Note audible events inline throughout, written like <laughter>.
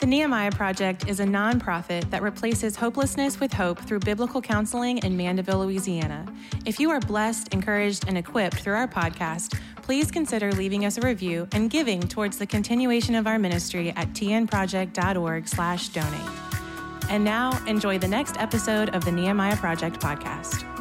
The Nehemiah Project is a nonprofit that replaces hopelessness with hope through biblical counseling in Mandeville, Louisiana. If you are blessed, encouraged, and equipped through our podcast, please consider leaving us a review and giving towards the continuation of our ministry at tnproject.org/donate. And now, enjoy the next episode of the Nehemiah Project podcast.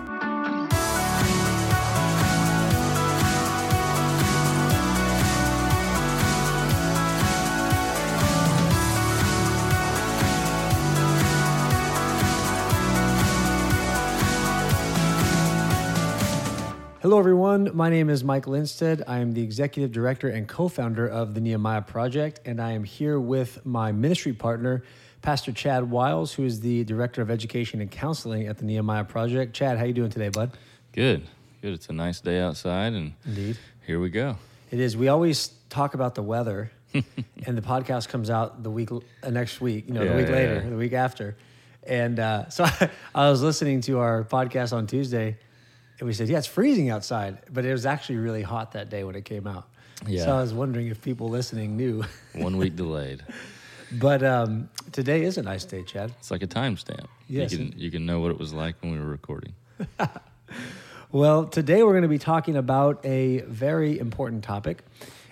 Hello, everyone. My name is Mike Linstead. I am the executive director and co founder of the Nehemiah Project, and I am here with my ministry partner, Pastor Chad Wiles, who is the director of education and counseling at the Nehemiah Project. Chad, how are you doing today, bud? Good, good. It's a nice day outside, and Indeed. here we go. It is. We always talk about the weather, <laughs> and the podcast comes out the week uh, next week. You know, Yeah, the week yeah, later, yeah. the week after. And uh, <laughs> so I, <laughs> I was listening to our podcast on Tuesday, and we said, "Yeah, it's freezing outside," but it was actually really hot that day when it came out. Yeah. So I was wondering if people listening knew. <laughs> One week delayed. But um, today is a nice day, Chad. It's like a timestamp. Yes. You can you can know what it was like when we were recording. <laughs> Well, today we're going to be talking about a very important topic,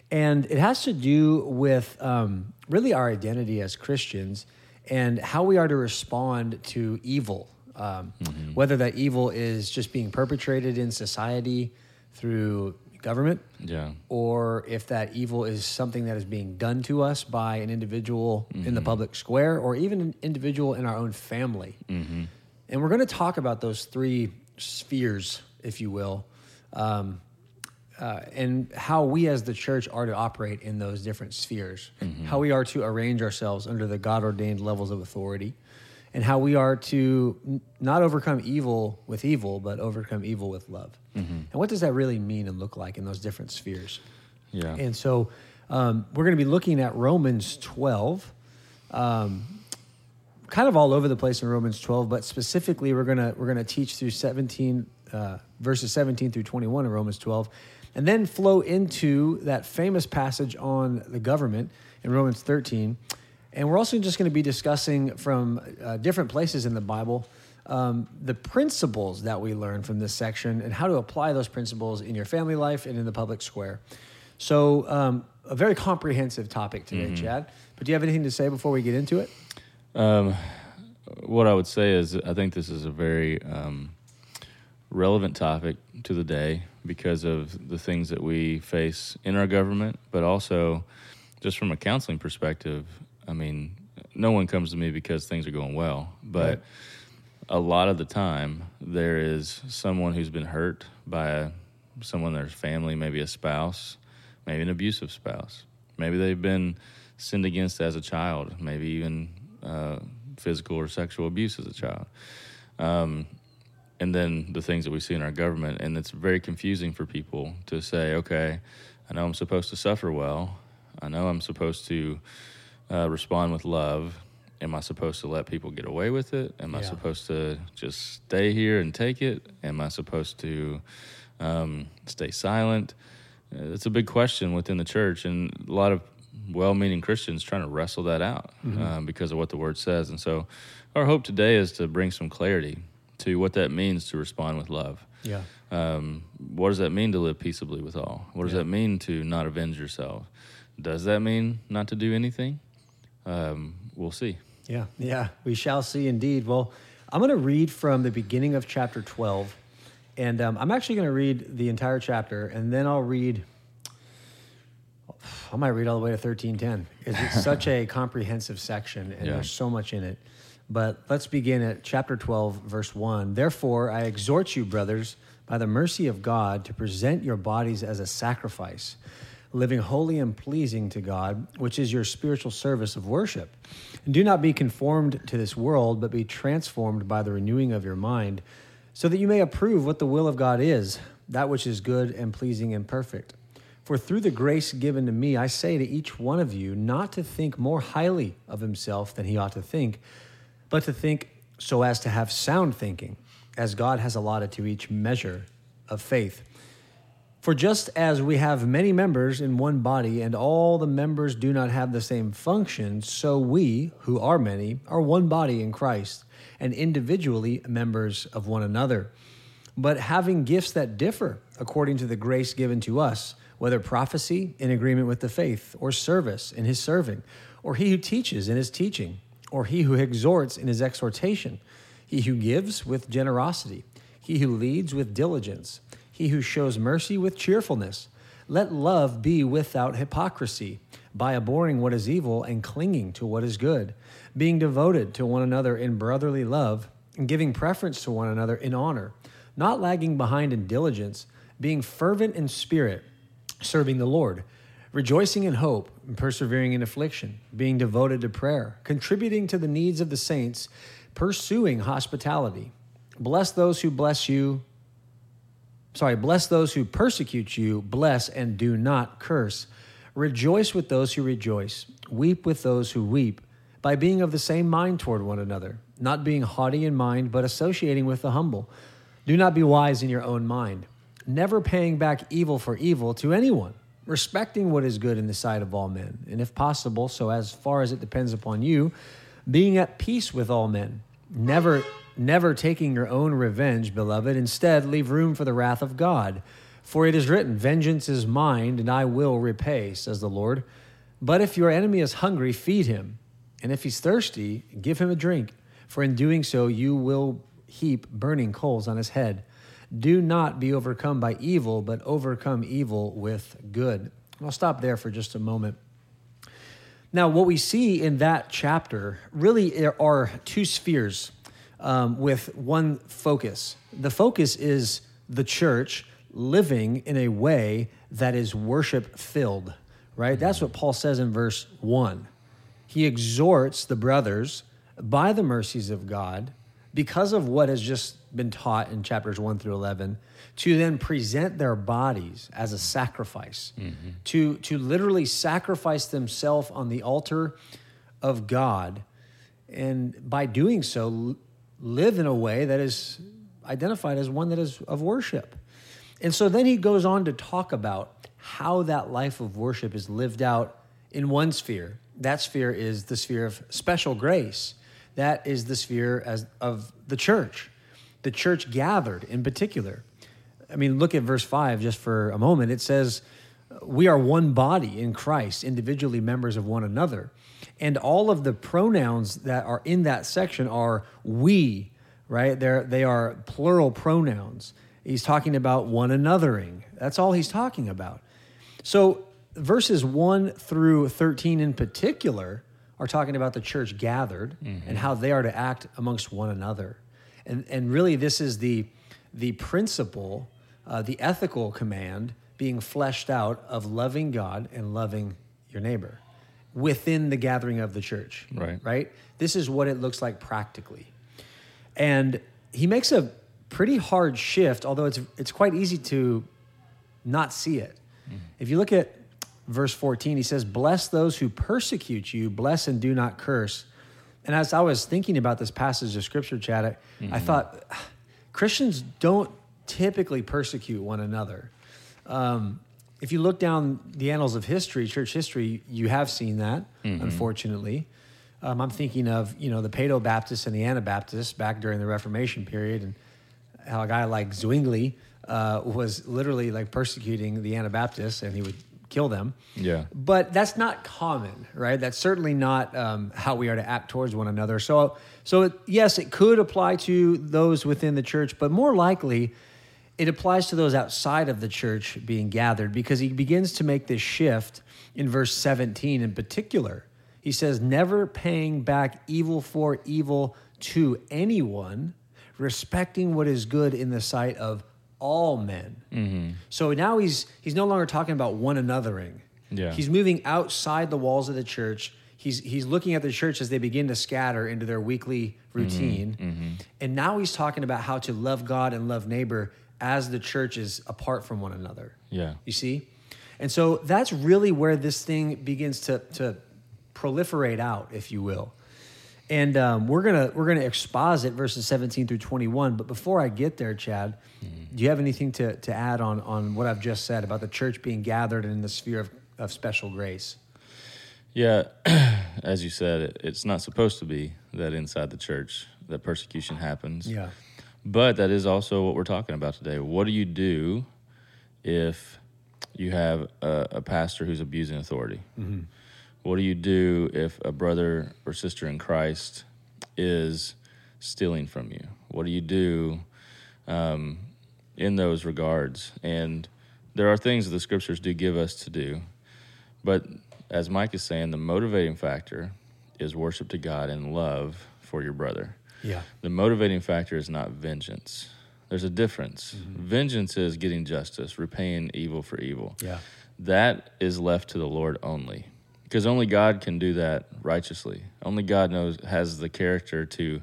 and it has to do with um, really our identity as Christians and how we are to respond to evil. Um, Whether that evil is just being perpetrated in society through government, Yeah. or if that evil is something that is being done to us by an individual in the public square or even an individual in our own family. And we're going to talk about those three spheres, if you will, um, uh, and how we as the church are to operate in those different spheres, how we are to arrange ourselves under the God ordained levels of authority. And how we are to not overcome evil with evil, but overcome evil with love. And what does that really mean and look like in those different spheres? Yeah. And so um, we're going to be looking at Romans 12, um, kind of all over the place in Romans 12, but specifically we're going to we're going to teach through 17 uh, verses 17 through 21 in Romans 12, and then flow into that famous passage on the government in Romans 13. And we're also just going to be discussing from uh, different places in the Bible um, the principles that we learn from this section and how to apply those principles in your family life and in the public square. So, um, a very comprehensive topic today, Chad. But do you have anything to say before we get into it? Um, what I would say is, I think this is a very um, relevant topic to the day because of the things that we face in our government, but also just from a counseling perspective. I mean, no one comes to me because things are going well, but Right. a lot of the time there is someone who's been hurt by a, someone in their family, maybe a spouse, maybe an abusive spouse. Maybe they've been sinned against as a child, maybe even uh, physical or sexual abuse as a child. Um, and then the things that we see in our government. And it's very confusing for people to say, okay, I know I'm supposed to suffer well. I know I'm supposed to uh, respond with love. Am I supposed to let people get away with it? Am I supposed to just stay here and take it? Am I supposed to um, stay silent? Uh, It's a big question within the church, and a lot of well-meaning Christians trying to wrestle that out um, because of what the Word says. And so, our hope today is to bring some clarity to what that means to respond with love. Yeah. Um, what does that mean to live peaceably with all? What does Yeah. that mean to not avenge yourself? Does that mean not to do anything? Um, we'll see. Yeah, yeah, we shall see indeed. Well, I'm going to read from the beginning of chapter 12, and um, I'm actually going to read the entire chapter, and then I'll read. <sighs> I might read all the way to 1310. It's, it's such a <laughs> comprehensive section, and Yeah. there's so much in it. But let's begin at chapter 12, verse 1. Therefore, I exhort you, brothers, by the mercy of God, to present your bodies as a sacrifice, living holy and pleasing to God, which is your spiritual service of worship. And do not be conformed to this world, but be transformed by the renewing of your mind, so that you may approve what the will of God is, that which is good and pleasing and perfect. For through the grace given to me, I say to each one of you not to think more highly of himself than he ought to think, but to think so as to have sound thinking, as God has allotted to each measure of faith. For just as we have many members in one body, and all the members do not have the same function, so we, who are many, are one body in Christ, and individually members of one another. But having gifts that differ according to the grace given to us, whether prophecy in agreement with the faith, or service in his serving, or he who teaches in his teaching, or he who exhorts in his exhortation, he who gives with generosity, he who leads with diligence he who shows mercy with cheerfulness. Let love be without hypocrisy, by abhorring what is evil and clinging to what is good, being devoted to one another in brotherly love, and giving preference to one another in honor, not lagging behind in diligence, being fervent in spirit, serving the Lord, rejoicing in hope, and persevering in affliction, being devoted to prayer, contributing to the needs of the saints, pursuing hospitality. Bless those who bless you sorry, bless those who persecute you, bless and do not curse. Rejoice with those who rejoice, weep with those who weep, by being of the same mind toward one another, not being haughty in mind, but associating with the humble. Do not be wise in your own mind, never paying back evil for evil to anyone, respecting what is good in the sight of all men, and if possible, so as far as it depends upon you, being at peace with all men, never never taking your own revenge, beloved. Instead, leave room for the wrath of God. For it is written, Vengeance is mine, and I will repay, says the Lord. But if your enemy is hungry, feed him. And if he's thirsty, give him a drink. For in doing so, you will heap burning coals on his head. Do not be overcome by evil, but overcome evil with good. I'll stop there for just a moment. Now, what we see in that chapter really are two spheres um, with one focus. The focus is the church living in a way that is worship filled, right? That's what Paul says in verse 1. He exhorts the brothers by the mercies of God, because of what has just been taught in chapters 1 through 11, to then present their bodies as a sacrifice, mm-hmm. to, to literally sacrifice themselves on the altar of God. And by doing so, live in a way that is identified as one that is of worship. And so then he goes on to talk about how that life of worship is lived out in one sphere. That sphere is the sphere of special grace. That is the sphere as, of the church, the church gathered in particular. I mean, look at verse 5 just for a moment. It says, We are one body in Christ, individually members of one another. And all of the pronouns that are in that section are we, right? They're, they are plural pronouns. He's talking about one anothering. That's all he's talking about. So verses 1 through 13 in particular are talking about the church gathered mm-hmm. and how they are to act amongst one another. And, and really, this is the, the principle, uh, the ethical command being fleshed out of loving God and loving your neighbor within the gathering of the church. Right. Right? This is what it looks like practically. And he makes a pretty hard shift, although it's it's quite easy to not see it. Mm-hmm. If you look at verse 14, he says, Bless those who persecute you, bless and do not curse. And as I was thinking about this passage of scripture, Chad, mm-hmm. I thought Christians don't typically persecute one another. Um, if you look down the annals of history, church history, you have seen that, mm-hmm. unfortunately. Um, I'm thinking of you know the Paedo Baptists and the Anabaptists back during the Reformation period, and how a guy like Zwingli uh, was literally like persecuting the Anabaptists, and he would kill them. Yeah. But that's not common, right? That's certainly not um, how we are to act towards one another. So, so yes, it could apply to those within the church, but more likely it applies to those outside of the church being gathered because he begins to make this shift in verse 17 in particular. He says, Never paying back evil for evil to anyone, respecting what is good in the sight of all men. Mm-hmm. So now he's he's no longer talking about one anothering. Yeah. He's moving outside the walls of the church. He's he's looking at the church as they begin to scatter into their weekly routine. Mm-hmm. Mm-hmm. And now he's talking about how to love God and love neighbor as the church is apart from one another. Yeah. You see? And so that's really where this thing begins to, to proliferate out, if you will. And um, we're gonna we're gonna exposit verses 17 through 21. But before I get there, Chad, do you have anything to, to add on on what I've just said about the church being gathered in the sphere of, of special grace? Yeah, <clears throat> as you said, it, it's not supposed to be that inside the church that persecution happens. Yeah. But that is also what we're talking about today. What do you do if you have a, a pastor who's abusing authority? What do you do if a brother or sister in Christ is stealing from you? What do you do um, in those regards? And there are things that the scriptures do give us to do. But as Mike is saying, the motivating factor is worship to God and love for your brother. Yeah. The motivating factor is not vengeance. There's a difference. Vengeance is getting justice, repaying evil for evil. Yeah. That is left to the Lord only. Because only God can do that righteously. Only God knows has the character to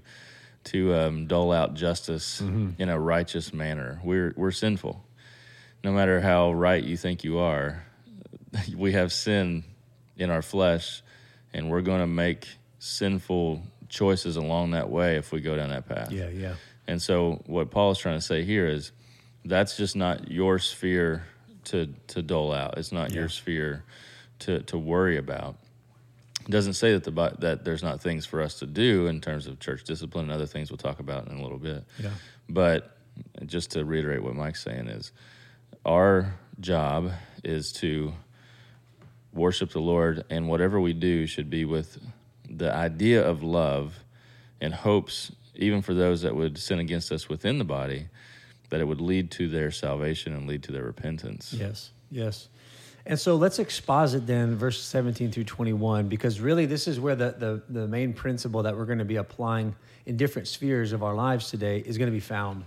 to um, dole out justice in a righteous manner. We're we're sinful. No matter how right you think you are, <laughs> we have sin in our flesh, and we're going to make sinful choices along that way if we go down that path. Yeah. Yeah. And so what Paul is trying to say here is that's just not your sphere to to dole out. It's not your sphere to to worry about. It doesn't say that the that there's not things for us to do in terms of church discipline and other things we'll talk about in a little bit. Yeah. But just to reiterate what Mike's saying is our job is to worship the Lord, and whatever we do should be with the idea of love and hopes, even for those that would sin against us within the body, that it would lead to their salvation and lead to their repentance. Yes, yes. And so let's exposit then verses 17 through 21, because really this is where the, the, the main principle that we're going to be applying in different spheres of our lives today is going to be found.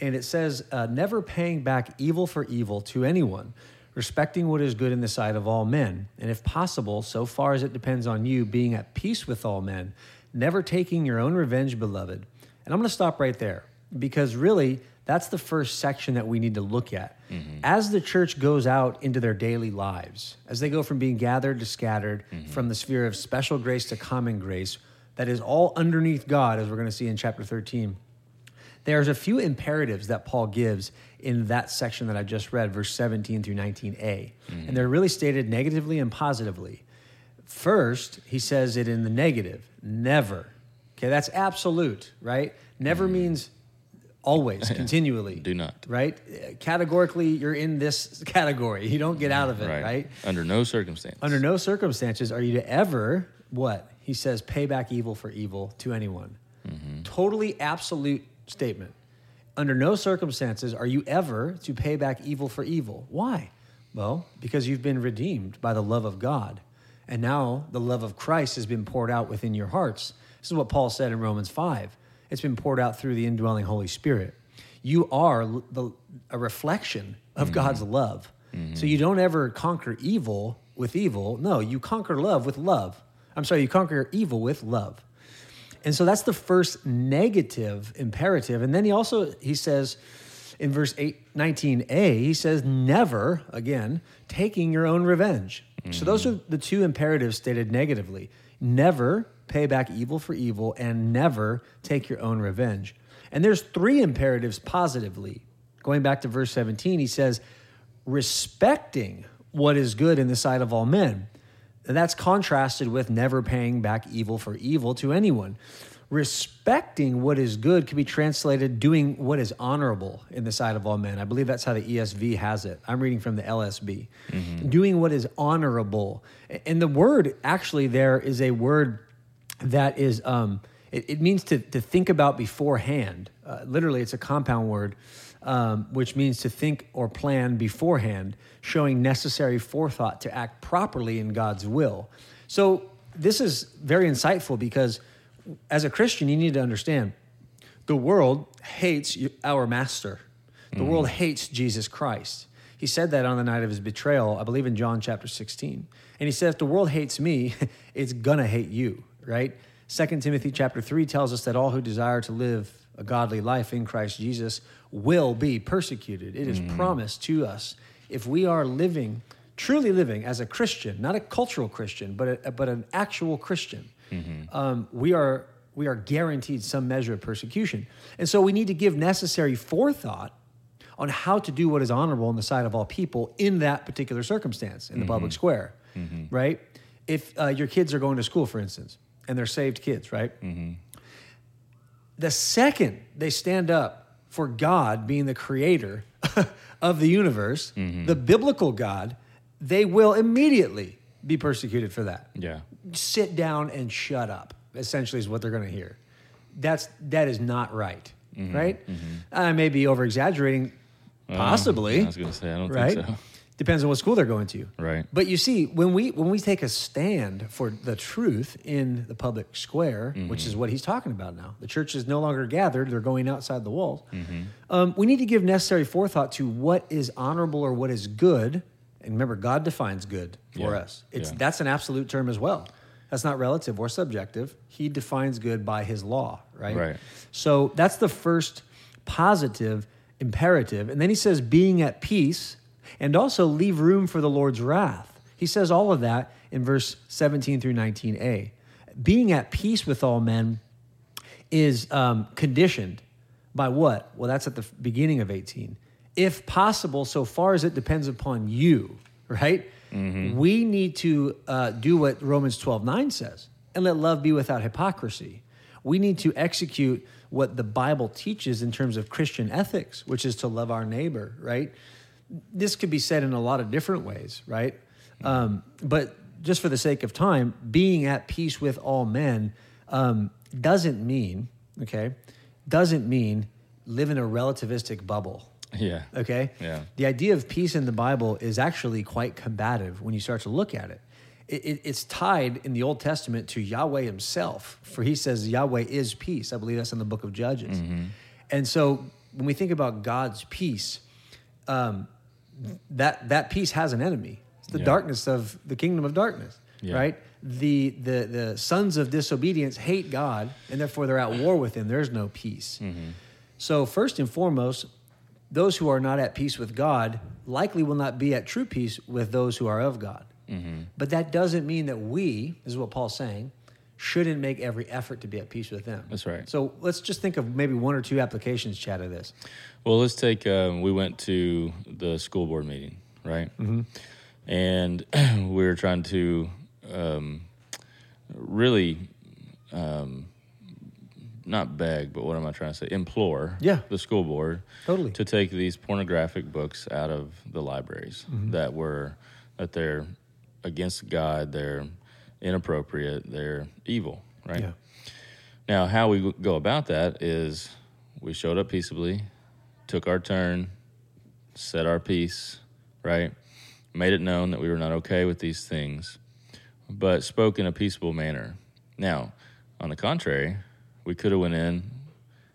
And it says, uh, never paying back evil for evil to anyone, respecting what is good in the sight of all men, and if possible, so far as it depends on you, being at peace with all men, never taking your own revenge, beloved. And I'm going to stop right there because really that's the first section that we need to look at. Mm-hmm. As the church goes out into their daily lives, as they go from being gathered to scattered, mm-hmm. from the sphere of special grace to common grace, that is all underneath God, as we're going to see in chapter 13 there's a few imperatives that Paul gives in that section that I just read, verse 17 through 19a. And they're really stated negatively and positively. First, he says it in the negative never. Okay, that's absolute, right? Never mm. means always, <laughs> continually. Do not. Right? Categorically, you're in this category. You don't get out of it, right? Under no circumstance. Under no circumstances are you to ever, what? He says, pay back evil for evil to anyone. Mm-hmm. Totally absolute statement. Under no circumstances are you ever to pay back evil for evil. Why? Well, because you've been redeemed by the love of God. And now the love of Christ has been poured out within your hearts. This is what Paul said in Romans 5. It's been poured out through the indwelling Holy Spirit. You are the, a reflection of mm-hmm. God's love. So mm-hmm. you don't ever conquer evil with evil. No, you conquer love with love. I'm sorry, you conquer evil with love. And so that's the first negative imperative. And then he also he says in verse 8 19a, he says never again taking your own revenge. So those mm. are the two imperatives stated negatively. Never pay back evil for evil and never take your own revenge. And there's three imperatives positively. Going back to verse 17, he says respecting what is good in the sight of all men. And that's contrasted with never paying back evil for evil to anyone. Respecting what is good can be translated doing what is honorable in the sight of all men. I believe that's how the ESV has it. I'm reading from the LSB. Doing what is honorable. And the word actually there is a word that is, um, it, it means to, to think about beforehand. Uh, literally, it's a compound word, um, which means to think or plan beforehand, showing necessary forethought to act properly in God's will. So, this is very insightful because as a Christian, you need to understand the world hates our master, the world hates Jesus Christ. He said that on the night of his betrayal, I believe in John chapter 16. And he said, if the world hates me, <laughs> it's gonna hate you, right? 2 Timothy chapter 3 tells us that all who desire to live a godly life in Christ Jesus will be persecuted. It is mm. promised to us. If we are living, truly living as a Christian, not a cultural Christian, but, a, but an actual Christian, mm-hmm. um, we are we are guaranteed some measure of persecution. And so we need to give necessary forethought on how to do what is honorable in the sight of all people in that particular circumstance in the public mm-hmm. square, mm-hmm. right? If uh, your kids are going to school, for instance, and they're saved kids, right? The second they stand up for God being the creator <laughs> of the universe, mm-hmm. the biblical God, they will immediately be persecuted for that. Yeah. sit down and shut up essentially is what they're going to hear. That's that is not right mm-hmm. right? Mm-hmm. I may be over exaggerating possibly I was going to say, I don't right? think so. Depends on what school they're going to Right. but you see when we when we take a stand for the truth in the public square which is what he's talking about now the church is no longer gathered they're going outside the walls um, we need to give necessary forethought to what is honorable or what is good and remember god defines good for Yeah. us it's Yeah. that's an absolute term as well that's not relative or subjective he defines good by his law right Right. so that's the first positive imperative. And then he says, being at peace and also leave room for the Lord's wrath. He says all of that in verse 17 through 19a. Being at peace with all men is um, conditioned by what? Well, that's at the beginning of 18. If possible, so far as it depends upon you, right? We need to uh, do what Romans 12 9 says and let love be without hypocrisy. We need to execute what the Bible teaches in terms of Christian ethics, which is to love our neighbor, right? This could be said in a lot of different ways, right? Um, but just for the sake of time, being at peace with all men um, doesn't mean, okay, doesn't mean live in a relativistic bubble. Yeah. Okay? Yeah. The idea of peace in the Bible is actually quite combative when you start to look at it. It, it. It's tied in the Old Testament to Yahweh himself, for he says Yahweh is peace. I believe that's in the book of Judges. Mm-hmm. And so when we think about God's peace, um, that, that peace has an enemy. It's the Yeah. darkness of the kingdom of darkness, Yeah. right? The, the, the sons of disobedience hate God, and therefore they're at war with him. There's no peace. Mm-hmm. So, first and foremost, those who are not at peace with God likely will not be at true peace with those who are of God. Mm-hmm. But that doesn't mean that we, this is what Paul's saying, shouldn't make every effort to be at peace with them. That's right. So let's just think of maybe one or two applications, Chad, of this. Well, let's take. Um, we went to the school board meeting, right? Mm-hmm. And <clears throat> we were trying to um, really, um, not beg, but what am I trying to say? Implore Yeah. the school board Totally. to take these pornographic books out of the libraries Mm-hmm. that were that they're against God, they're inappropriate, they're evil, right? Yeah. Now, how we go about that is we showed up peaceably, took our turn, said our piece, right? Made it known that we were not okay with these things, but spoke in a peaceable manner. Now, on the contrary, we could have went in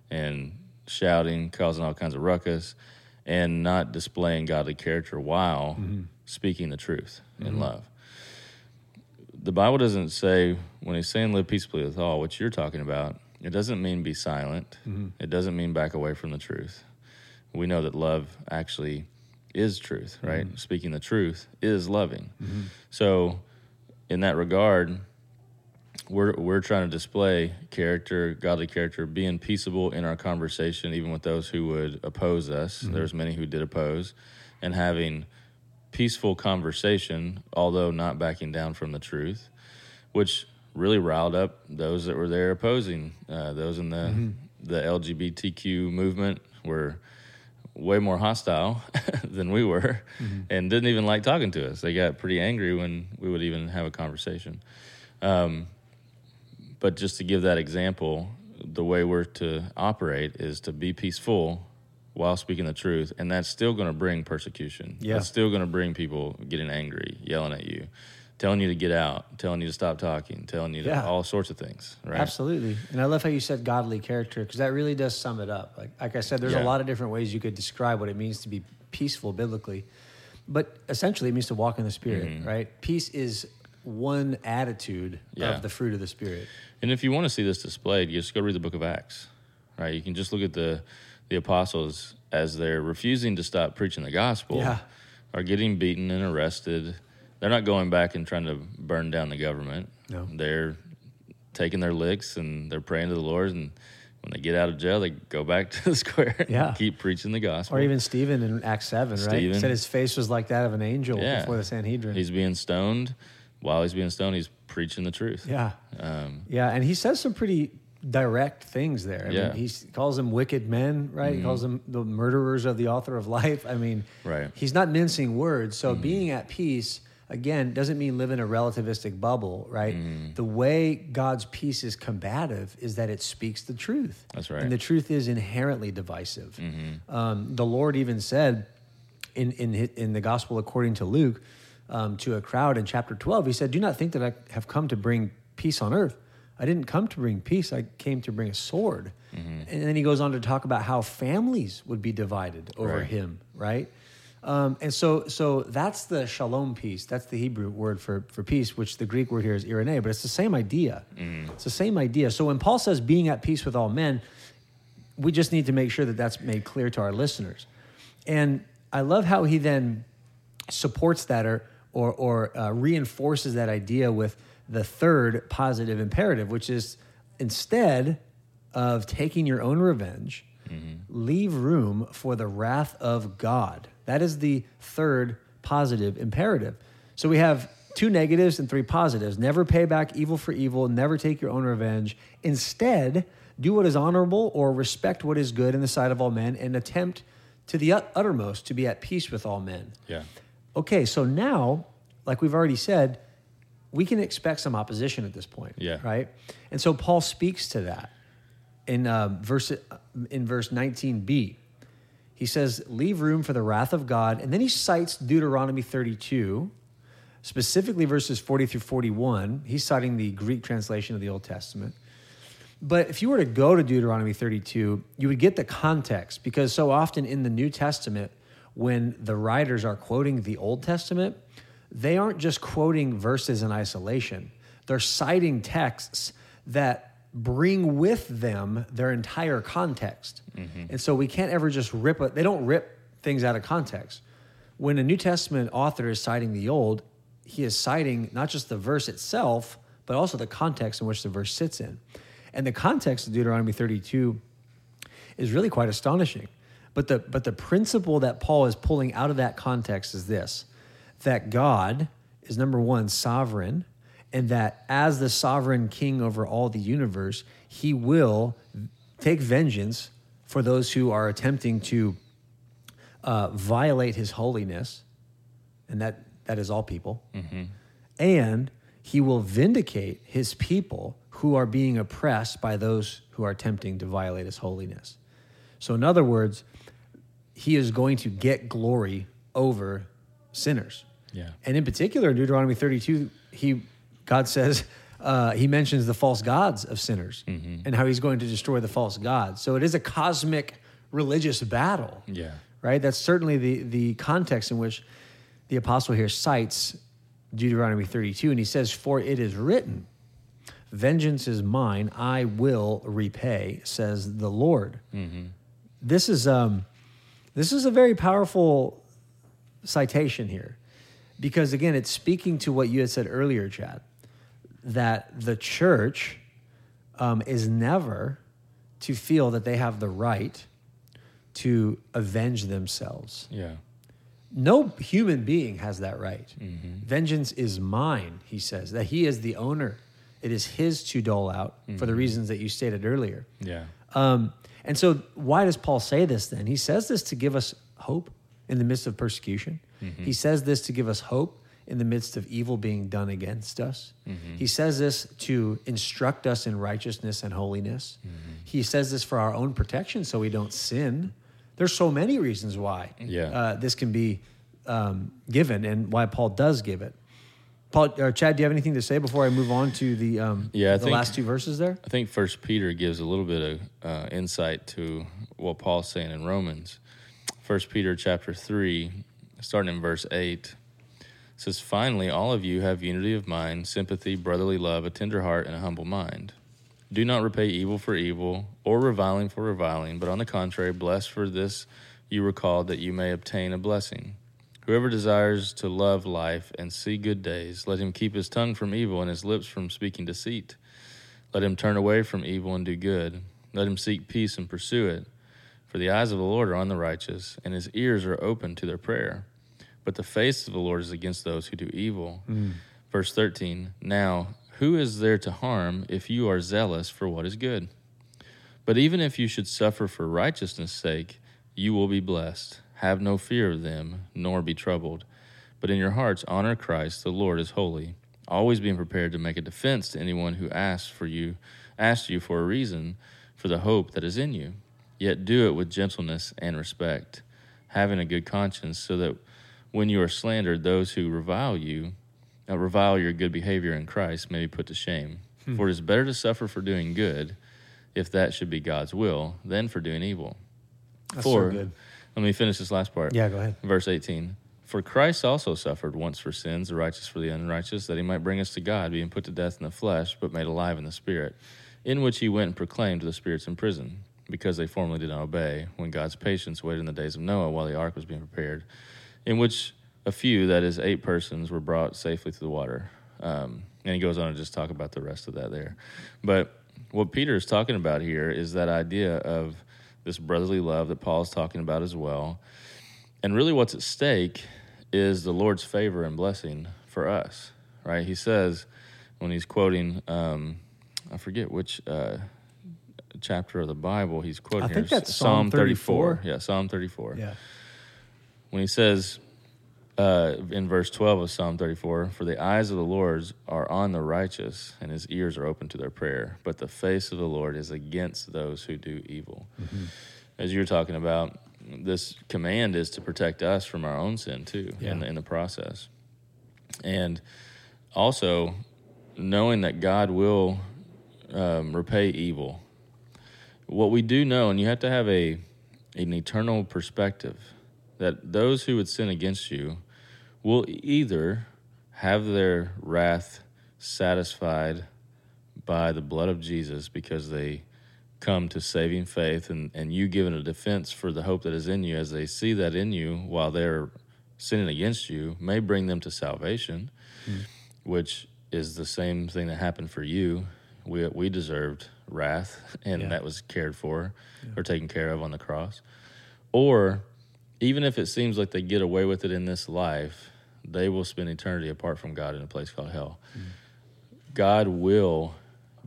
and shouting, causing all kinds of ruckus, and not displaying godly character while mm-hmm. speaking the truth in mm-hmm. love the Bible doesn't say when he's saying live peaceably with all, what you're talking about. It doesn't mean be silent. Mm-hmm. It doesn't mean back away from the truth. We know that love actually is truth, right? Mm-hmm. Speaking the truth is loving. Mm-hmm. So, in that regard, we're we're trying to display character, godly character, being peaceable in our conversation, even with those who would oppose us. Mm-hmm. There's many who did oppose, and having peaceful conversation, although not backing down from the truth, which really riled up those that were there opposing. Uh, those in the the LGBTQ movement were way more hostile <laughs> than we were, and didn't even like talking to us. They got pretty angry when we would even have a conversation. Um, but just to give that example, the way we're to operate is to be peaceful while speaking the truth, and that's still going to bring persecution. Yeah. That's still going to bring people getting angry, yelling at you, telling you to get out, telling you to stop talking, telling you to, Yeah. all sorts of things. Right? Absolutely. And I love how you said godly character because that really does sum it up. Like, like I said, there's Yeah. a lot of different ways you could describe what it means to be peaceful biblically. But essentially, it means to walk in the Spirit, right? Peace is one attitude Mm-hmm. Yeah. of the fruit of the Spirit. And if you want to see this displayed, you just go read the book of Acts, right? You can just look at the the apostles as they're refusing to stop preaching the gospel, Yeah. are getting beaten and arrested. They're not going back and trying to burn down the government. No. They're taking their licks and they're praying to the Lord. And when they get out of jail, they go back <laughs> to the square and Yeah. keep preaching the gospel. Or even Stephen in Acts 7, right? Stephen. Said his face was like that of an angel Yeah. before the Sanhedrin. he's being stoned. While he's being stoned, he's preaching the truth. yeah. Um, Yeah. And he says some pretty direct things there. I Yeah. mean, he calls them wicked men, right? He calls them the murderers of the author of life. I mean, Right. he's not mincing words. So being at peace, again, doesn't mean live in a relativistic bubble, right? The way God's peace is combative is that it speaks the truth. That's right. And the truth is inherently divisive. Um, the Lord even said in, in, in the gospel according to Luke um, to a crowd in chapter 12, he said, Do not think that I have come to bring peace on earth. I didn't come to bring peace, I came to bring a sword. And then he goes on to talk about how families would be divided over Right. him, right? Um, and so, so that's the shalom peace. That's the Hebrew word for, for peace, which the Greek word here is eirene, but it's the same idea. It's the same idea. So when Paul says being at peace with all men, we just need to make sure that that's made clear to our listeners. And I love how he then supports that or or, or uh, reinforces that idea with the third positive imperative, which is instead of taking your own revenge, Mm-hmm. leave room for the wrath of God. That is the third positive imperative. So we have two negatives and three positives. Never pay back evil for evil, never take your own revenge. Instead, do what is honorable or respect what is good in the sight of all men and attempt to the uttermost to be at peace with all men. yeah. Okay, so now, like we've already said, we can expect some opposition at this point. Yeah. Right. And so Paul speaks to that in uh, verse in verse 19b. He says, "Leave room for the wrath of God," and then he cites Deuteronomy 32, specifically verses 40 through 41. He's citing the Greek translation of the Old Testament. But if you were to go to Deuteronomy 32, you would get the context because so often in the New Testament, when the writers are quoting the Old Testament, they aren't just quoting verses in isolation. They're citing texts that bring with them their entire context. Mm-hmm. And so we can't ever just rip it, they don't rip things out of context. When a New Testament author is citing the Old, he is citing not just the verse itself, but also the context in which the verse sits in. And the context of Deuteronomy 32 is really quite astonishing. But the, but the principle that Paul is pulling out of that context is this that God is number one, sovereign, and that as the sovereign king over all the universe, he will take vengeance for those who are attempting to uh, violate his holiness, and that, that is all people. And he will vindicate his people who are being oppressed by those who are attempting to violate his holiness. So, in other words, he is going to get glory over sinners. Yeah. And in particular, in Deuteronomy 32, he, God says, uh, he mentions the false gods of sinners and how he's going to destroy the false gods. So it is a cosmic religious battle Yeah. right? That's certainly the the context in which the apostle here cites Deuteronomy 32, and he says, "For it is written, Vengeance is mine; I will repay," says the Lord. This is um, this is a very powerful citation here, because again, it's speaking to what you had said earlier, Chad, that the church um, is never to feel that they have the right to avenge themselves. Yeah. No human being has that right. Vengeance is mine, he says, that he is the owner. It is his to dole out for the reasons that you stated earlier. Yeah. Um, and so, why does Paul say this then? He says this to give us hope in the midst of persecution. He says this to give us hope in the midst of evil being done against us. He says this to instruct us in righteousness and holiness. He says this for our own protection so we don't sin. There's so many reasons why Yeah. uh, this can be um, given and why Paul does give it. Paul, or Chad, do you have anything to say before I move on to the um, Yeah, I the think- last two verses there? I think First Peter gives a little bit of uh, insight to what Paul's saying in Romans. First Peter chapter three, starting in verse eight, says, "Finally, all of you have unity of mind, sympathy, brotherly love, a tender heart, and a humble mind. Do not repay evil for evil or reviling for reviling, but on the contrary, bless for this you were called, that you may obtain a blessing." Whoever desires to love life and see good days, let him keep his tongue from evil and his lips from speaking deceit. Let him turn away from evil and do good. Let him seek peace and pursue it. For the eyes of the Lord are on the righteous, and his ears are open to their prayer. But the face of the Lord is against those who do evil. Mm. Verse 13 Now, who is there to harm if you are zealous for what is good? But even if you should suffer for righteousness' sake, you will be blessed. Have no fear of them, nor be troubled. But in your hearts honor Christ, the Lord is holy, always being prepared to make a defense to anyone who asks for you, asks you for a reason for the hope that is in you. Yet do it with gentleness and respect, having a good conscience, so that when you are slandered, those who revile you, uh, revile your good behavior in Christ, may be put to shame. For it is better to suffer for doing good, if that should be God's will, than for doing evil. That's for, so good. let me finish this last part. Yeah, go ahead. Verse 18 For Christ also suffered once for sins, the righteous for the unrighteous, that he might bring us to God, being put to death in the flesh, but made alive in the Spirit, in which he went and proclaimed to the spirits in prison, because they formerly did not obey, when God's patience waited in the days of Noah while the ark was being prepared, in which a few, that is, eight persons, were brought safely to the water. Um, and he goes on to just talk about the rest of that there. But what Peter is talking about here is that idea of this brotherly love that Paul is talking about as well. And really, what's at stake is the Lord's favor and blessing for us, right? He says when he's quoting, um, I forget which uh, chapter of the Bible he's quoting I here. think that's Psalm 34. Yeah, Psalm 34 Yeah. When he says uh, in verse 12 of Psalm 34, For the eyes of the Lord are on the righteous, and his ears are open to their prayer, but the face of the Lord is against those who do evil. As you were talking about, this command is to protect us from our own sin too in, the, in the process. And also knowing that God will um, repay evil. What we do know, and you have to have a an eternal perspective, that those who would sin against you will either have their wrath satisfied by the blood of Jesus because they come to saving faith and, and you giving a defense for the hope that is in you as they see that in you while they're sinning against you may bring them to salvation, which is the same thing that happened for you. We, we deserved wrath, and Yeah. that was cared for or taken care of on the cross. Or even if it seems like they get away with it in this life, they will spend eternity apart from God in a place called hell. Mm. God will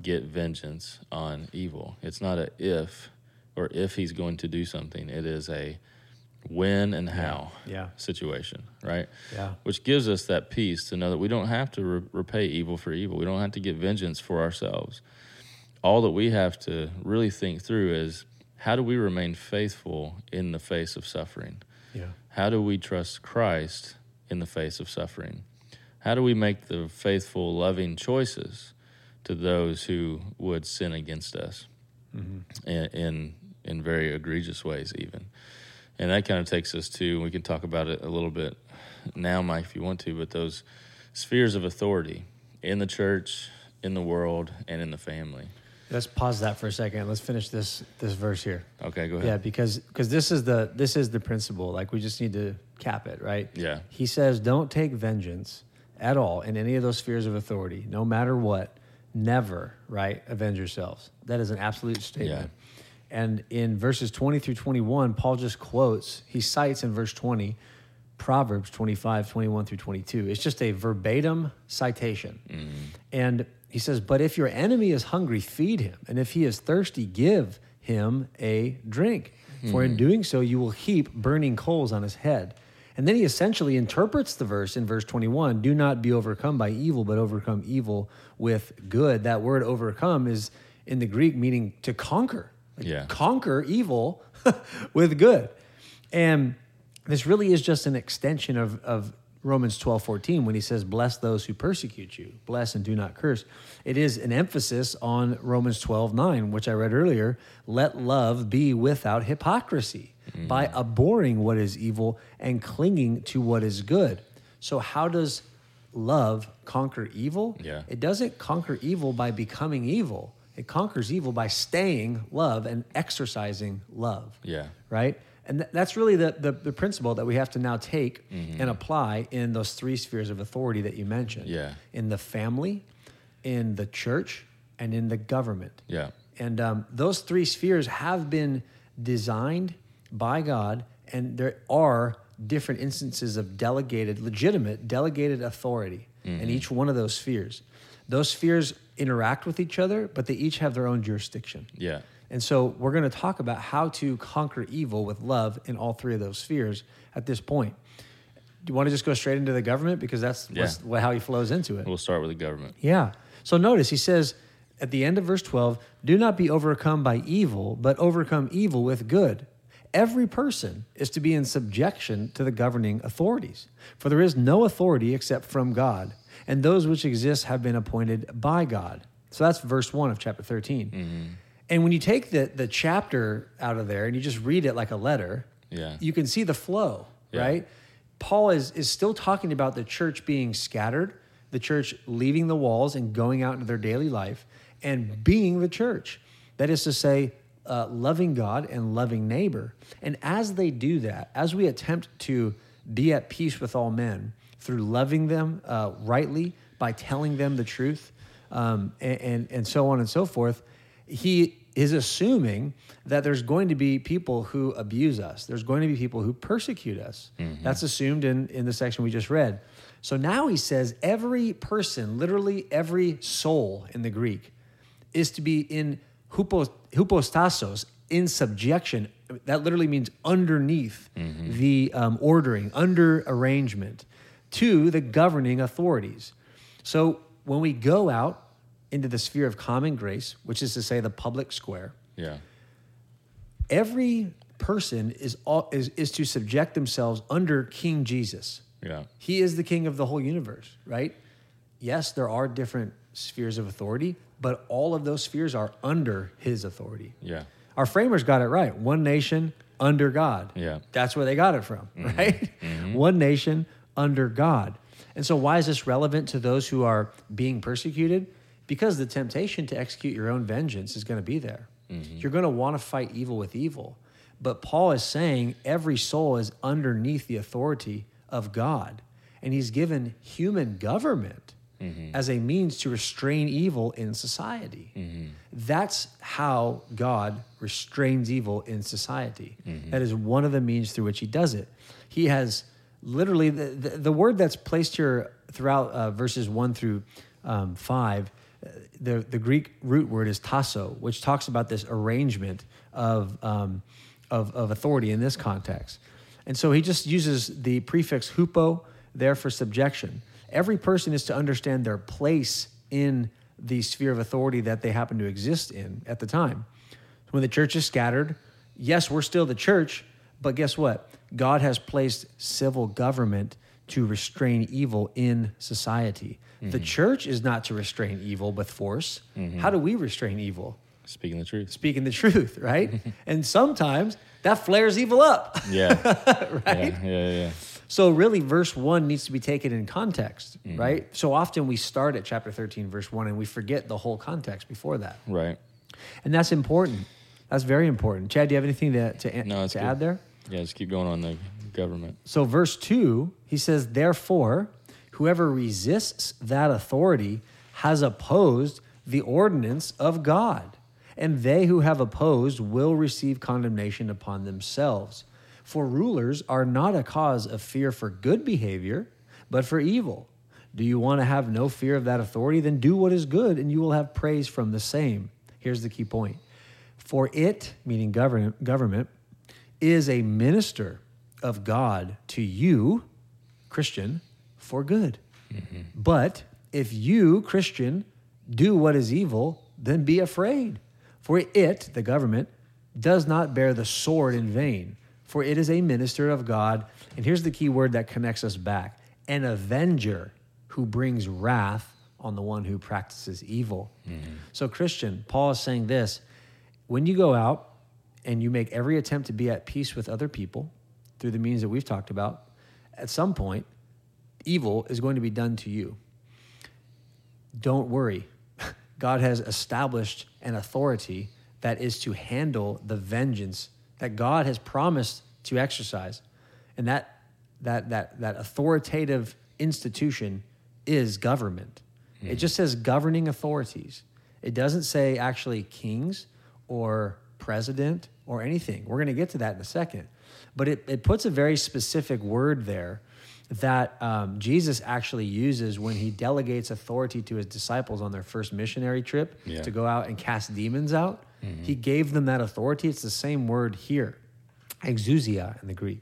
get vengeance on evil. It's not a if or if he's going to do something. It is a when and how Yeah. situation, right? Yeah. Which gives us that peace to know that we don't have to re- repay evil for evil. We don't have to get vengeance for ourselves. All that we have to really think through is how do we remain faithful in the face of suffering? Yeah. How do we trust Christ in the face of suffering? How do we make the faithful, loving choices to those who would sin against us mm-hmm. in, in in very egregious ways, even? And that kind of takes us to we can talk about it a little bit now, Mike, if you want to, but those spheres of authority in the church, in the world, and in the family. Let's pause that for a second. Let's finish this this verse here. Okay, go ahead. Yeah, because because this is the this is the principle. Like we just need to cap it, right? Yeah. He says, "Don't take vengeance at all in any of those spheres of authority, no matter what. Never, right? Avenge yourselves." That is an absolute statement. Yeah. And in verses 20 through 21, Paul just quotes, he cites in verse 20 Proverbs 25, 21 through 22. It's just a verbatim citation. Mm-hmm. And he says, But if your enemy is hungry, feed him. And if he is thirsty, give him a drink. For in hmm. doing so, you will heap burning coals on his head. And then he essentially interprets the verse in verse 21 do not be overcome by evil, but overcome evil with good. That word overcome is in the Greek meaning to conquer. Like, Yeah. Conquer evil <laughs> with good. And this really is just an extension of, of Romans 12, 14, when he says, Bless those who persecute you, bless and do not curse. It is an emphasis on Romans 12, 9, which I read earlier. Let love be without hypocrisy mm. by abhorring what is evil and clinging to what is good. So, how does love conquer evil? Yeah. It doesn't conquer evil by becoming evil. It conquers evil by staying love and exercising love Yeah. right? And th- that's really the, the, the principle that we have to now take and apply in those three spheres of authority that you mentioned. Yeah. In the family, in the church, and in the government. Yeah. And um, those three spheres have been designed by God, and there are different instances of delegated, legitimate delegated authority in each one of those spheres. Those spheres interact with each other, but they each have their own jurisdiction. Yeah. And so we're going to talk about how to conquer evil with love in all three of those spheres at this point. Do you want to just go straight into the government because that's Yeah. what, how he flows into it? We'll start with the government. Yeah. So notice he says at the end of verse 12, do not be overcome by evil, but overcome evil with good. Every person is to be in subjection to the governing authorities, for there is no authority except from God, and those which exist have been appointed by God. So that's verse 1 of chapter 13. Mm-hmm. And when you take the, the chapter out of there and you just read it like a letter, Yeah. you can see the flow, Yeah. right? Paul is, is still talking about the church being scattered, the church leaving the walls and going out into their daily life and being the church. That is to say, uh, loving God and loving neighbor. And as they do that, as we attempt to be at peace with all men through loving them uh, rightly by telling them the truth, um, and, and, and so on and so forth, he is assuming that there's going to be people who abuse us. There's going to be people who persecute us. That's assumed in, in the section we just read. So now he says every person, literally every soul in the Greek, is to be in hupos, hypostasos, in subjection. That literally means underneath the um, ordering, under arrangement to the governing authorities. So when we go out into the sphere of common grace, which is to say the public square, Yeah. every person is, all, is, is to subject themselves under King Jesus. Yeah. He is the king of the whole universe, right? Yes, there are different spheres of authority, but all of those spheres are under his authority. Yeah. Our framers got it right. One nation under God. Yeah. That's where they got it from, mm-hmm. right? Mm-hmm. <laughs> One nation under God. And so, why is this relevant to those who are being persecuted? Because the temptation to execute your own vengeance is going to be there. You're going to want to fight evil with evil. But Paul is saying every soul is underneath the authority of God. And he's given human government as a means to restrain evil in society. That's how God restrains evil in society. That is one of the means through which he does it. He has literally the, the, the word that's placed here throughout uh, verses 1 through um, 5 uh, the, the greek root word is tasso which talks about this arrangement of, um, of, of authority in this context and so he just uses the prefix hupo there for subjection every person is to understand their place in the sphere of authority that they happen to exist in at the time when the church is scattered, yes, we're still the church, but guess what? God has placed civil government to restrain evil in society. The church is not to restrain evil with force. How do we restrain evil? Speaking the truth. Speaking the truth, right? <laughs> and sometimes that flares evil up, <laughs> Yeah. right? Yeah. Yeah. Yeah. So, really, verse 1 needs to be taken in context, Mm-hmm. right? So often we start at chapter 13, verse 1, and we forget the whole context before that. Right. And that's important. That's very important. Chad, do you have anything to, to, No, to add there? Yeah. Just keep going on the government. So, verse 2, he says, Therefore, whoever resists that authority has opposed the ordinance of God, and they who have opposed will receive condemnation upon themselves. For rulers are not a cause of fear for good behavior, but for evil. Do you want to have no fear of that authority? Then do what is good, and you will have praise from the same. Here's the key point For it, meaning govern- government, is a minister of God to you, Christian, for good. Mm-hmm. But if you, Christian, do what is evil, then be afraid. For it, the government, does not bear the sword in vain, for it is a minister of God. And here's the key word that connects us back an avenger who brings wrath on the one who practices evil. Mm-hmm. So, Christian, Paul is saying this when you go out and you make every attempt to be at peace with other people through the means that we've talked about, at some point, evil is going to be done to you. Don't worry. <laughs> God has established an authority that is to handle the vengeance that God has promised to exercise. And that that that that authoritative institution is government. It mm-hmm. just says governing authorities. It doesn't say actually kings or president or anything. We're going to get to that in a second. But it, it puts a very specific word there that um, Jesus actually uses when he delegates authority to his disciples on their first missionary trip Yeah. to go out and cast demons out. He gave them that authority. It's the same word here, exousia in the Greek.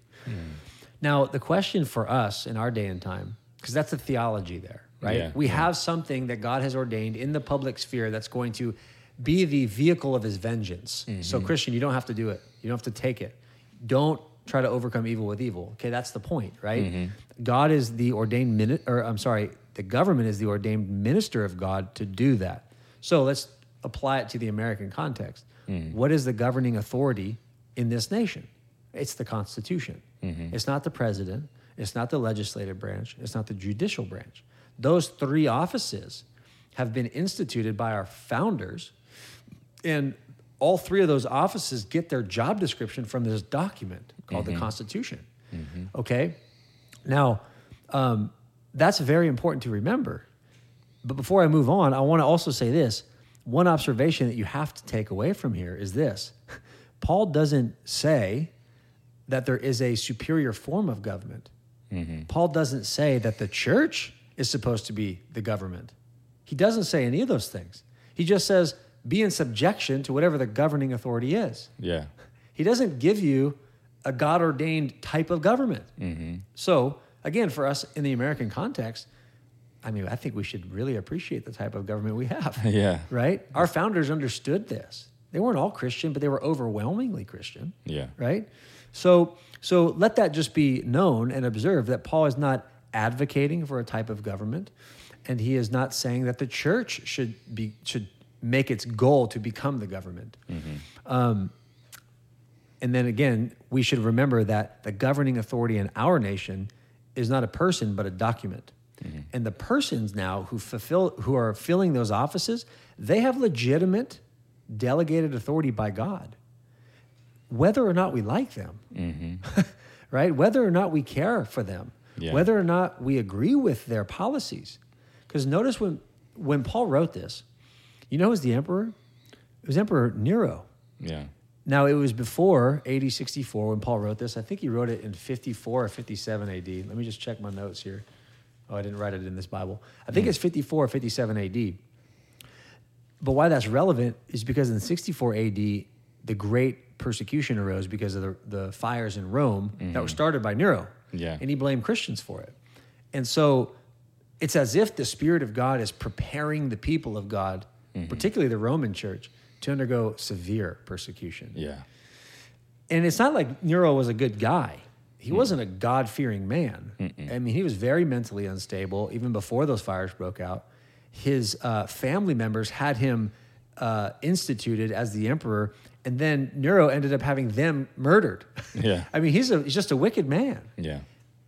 Now, the question for us in our day and time, because that's the theology there, right? Yeah, we yeah. have something that God has ordained in the public sphere that's going to be the vehicle of his vengeance. So, Mm-hmm. Christian, you don't have to do it, you don't have to take it. Don't try to overcome evil with evil. Okay, that's the point, right? Mm-hmm. God is the ordained minute, or I'm sorry, the government is the ordained minister of God to do that. So let's apply it to the American context. Mm. What is the governing authority in this nation? It's the Constitution. Mm-hmm. It's not the president. It's not the legislative branch. It's not the judicial branch. Those three offices have been instituted by our founders, and all three of those offices get their job description from this document called the mm-hmm. Constitution. Mm-hmm. Okay? Now, um, that's very important to remember. But before I move on, I want to also say this. One observation that you have to take away from here is this <laughs> Paul doesn't say that there is a superior form of government. Mm-hmm. Paul doesn't say that the church is supposed to be the government. He doesn't say any of those things. He just says, be in subjection to whatever the governing authority is. Yeah. He doesn't give you a God ordained type of government. Mm-hmm. So, again, for us in the American context, I mean, I think we should really appreciate the type of government we have. <laughs> Yeah. Right? Our founders understood this. They weren't all Christian, but they were overwhelmingly Christian. Yeah. Right? So, so let that just be known and observed that Paul is not advocating for a type of government, and he is not saying that the church should be should make its goal to become the government. Mm-hmm. Um, and then again, we should remember that the governing authority in our nation is not a person, but a document. Mm-hmm. And the persons now who fulfill, who are filling those offices, they have legitimate delegated authority by God, whether or not we like them, mm-hmm. <laughs> right? Whether or not we care for them, Yeah. whether or not we agree with their policies. Because notice when when Paul wrote this, you know, who was the emperor? It was Emperor Nero. Yeah. Now, it was before AD 64 when Paul wrote this. I think he wrote it in 54 or 57 AD. Let me just check my notes here. Oh, I didn't write it in this Bible. I think hmm. it's 54 or 57 AD. But why that's relevant is because in 64 AD, the great persecution arose because of the, the fires in Rome that were mm-hmm. started by Nero. Yeah. And he blamed Christians for it. And so it's as if the Spirit of God is preparing the people of God, particularly the Roman church, to undergo severe persecution. Yeah. And it's not like Nero was a good guy. He wasn't a God fearing man. I mean, he was very mentally unstable even before those fires broke out. His uh, family members had him uh, instituted as the emperor, and then Nero ended up having them murdered. <laughs> Yeah. I mean, he's, a, he's just a wicked man. Yeah.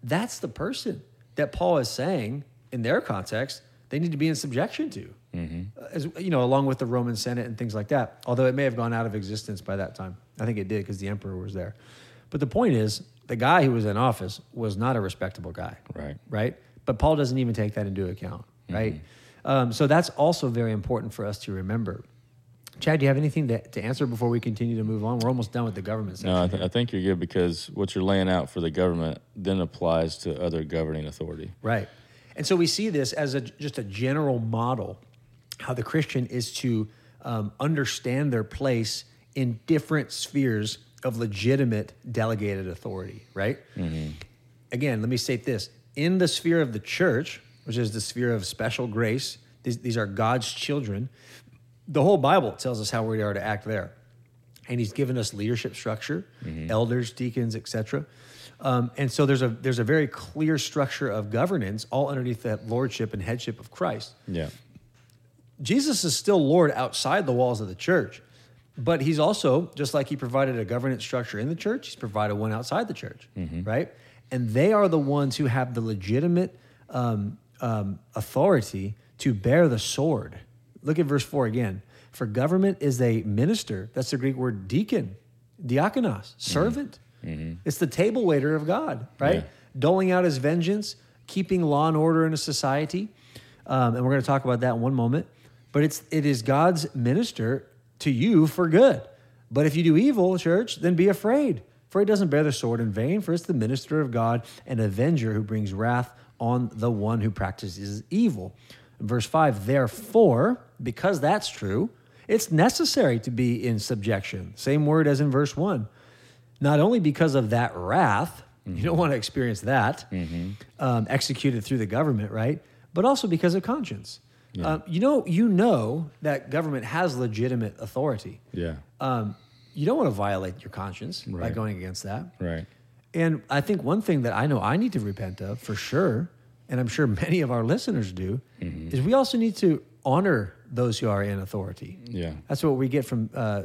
That's the person that Paul is saying in their context they need to be in subjection to, Uh, as you know, along with the Roman Senate and things like that. Although it may have gone out of existence by that time, I think it did because the emperor was there. But the point is, the guy who was in office was not a respectable guy, Right. Right. But Paul doesn't even take that into account, right? Um, so that's also very important for us to remember. Chad, do you have anything to, to answer before we continue to move on? We're almost done with the government section. No, I, th- I think you're good because what you're laying out for the government then applies to other governing authority. Right. And so we see this as a, just a general model how the Christian is to um, understand their place in different spheres of legitimate delegated authority, right? Again, let me state this in the sphere of the church, which is the sphere of special grace, these, these are God's children. The whole Bible tells us how we are to act there and he's given us leadership structure, elders, deacons, etc. Um, and so there's a there's a very clear structure of governance all underneath that lordship and headship of Christ. Yeah. Jesus is still Lord outside the walls of the church, but he's also just like he provided a governance structure in the church, he's provided one outside the church, right? And they are the ones who have the legitimate um, um, authority to bear the sword. Look at verse four again. For government is a minister. That's the Greek word deacon, diakonos, servant. It's the table waiter of God, right? Yeah. Doling out his vengeance, keeping law and order in a society. Um, and we're going to talk about that in one moment. But it's it is God's minister to you for good. But if you do evil, church, then be afraid, for he doesn't bear the sword in vain, for it's the minister of God, an avenger who brings wrath on the one who practices evil. Verse 5 Therefore, because that's true, it's necessary to be in subjection. Same word as in verse 1. Not only because of that wrath, you don't want to experience that um, executed through the government, right? But also because of conscience. Um, you know, you know that government has legitimate authority. Yeah. Um, you don't want to violate your conscience by going against that. Right. And I think one thing that I know I need to repent of for sure, and I'm sure <laughs> many of our listeners do, is we also need to honor those who are in authority. Yeah. That's what we get from uh,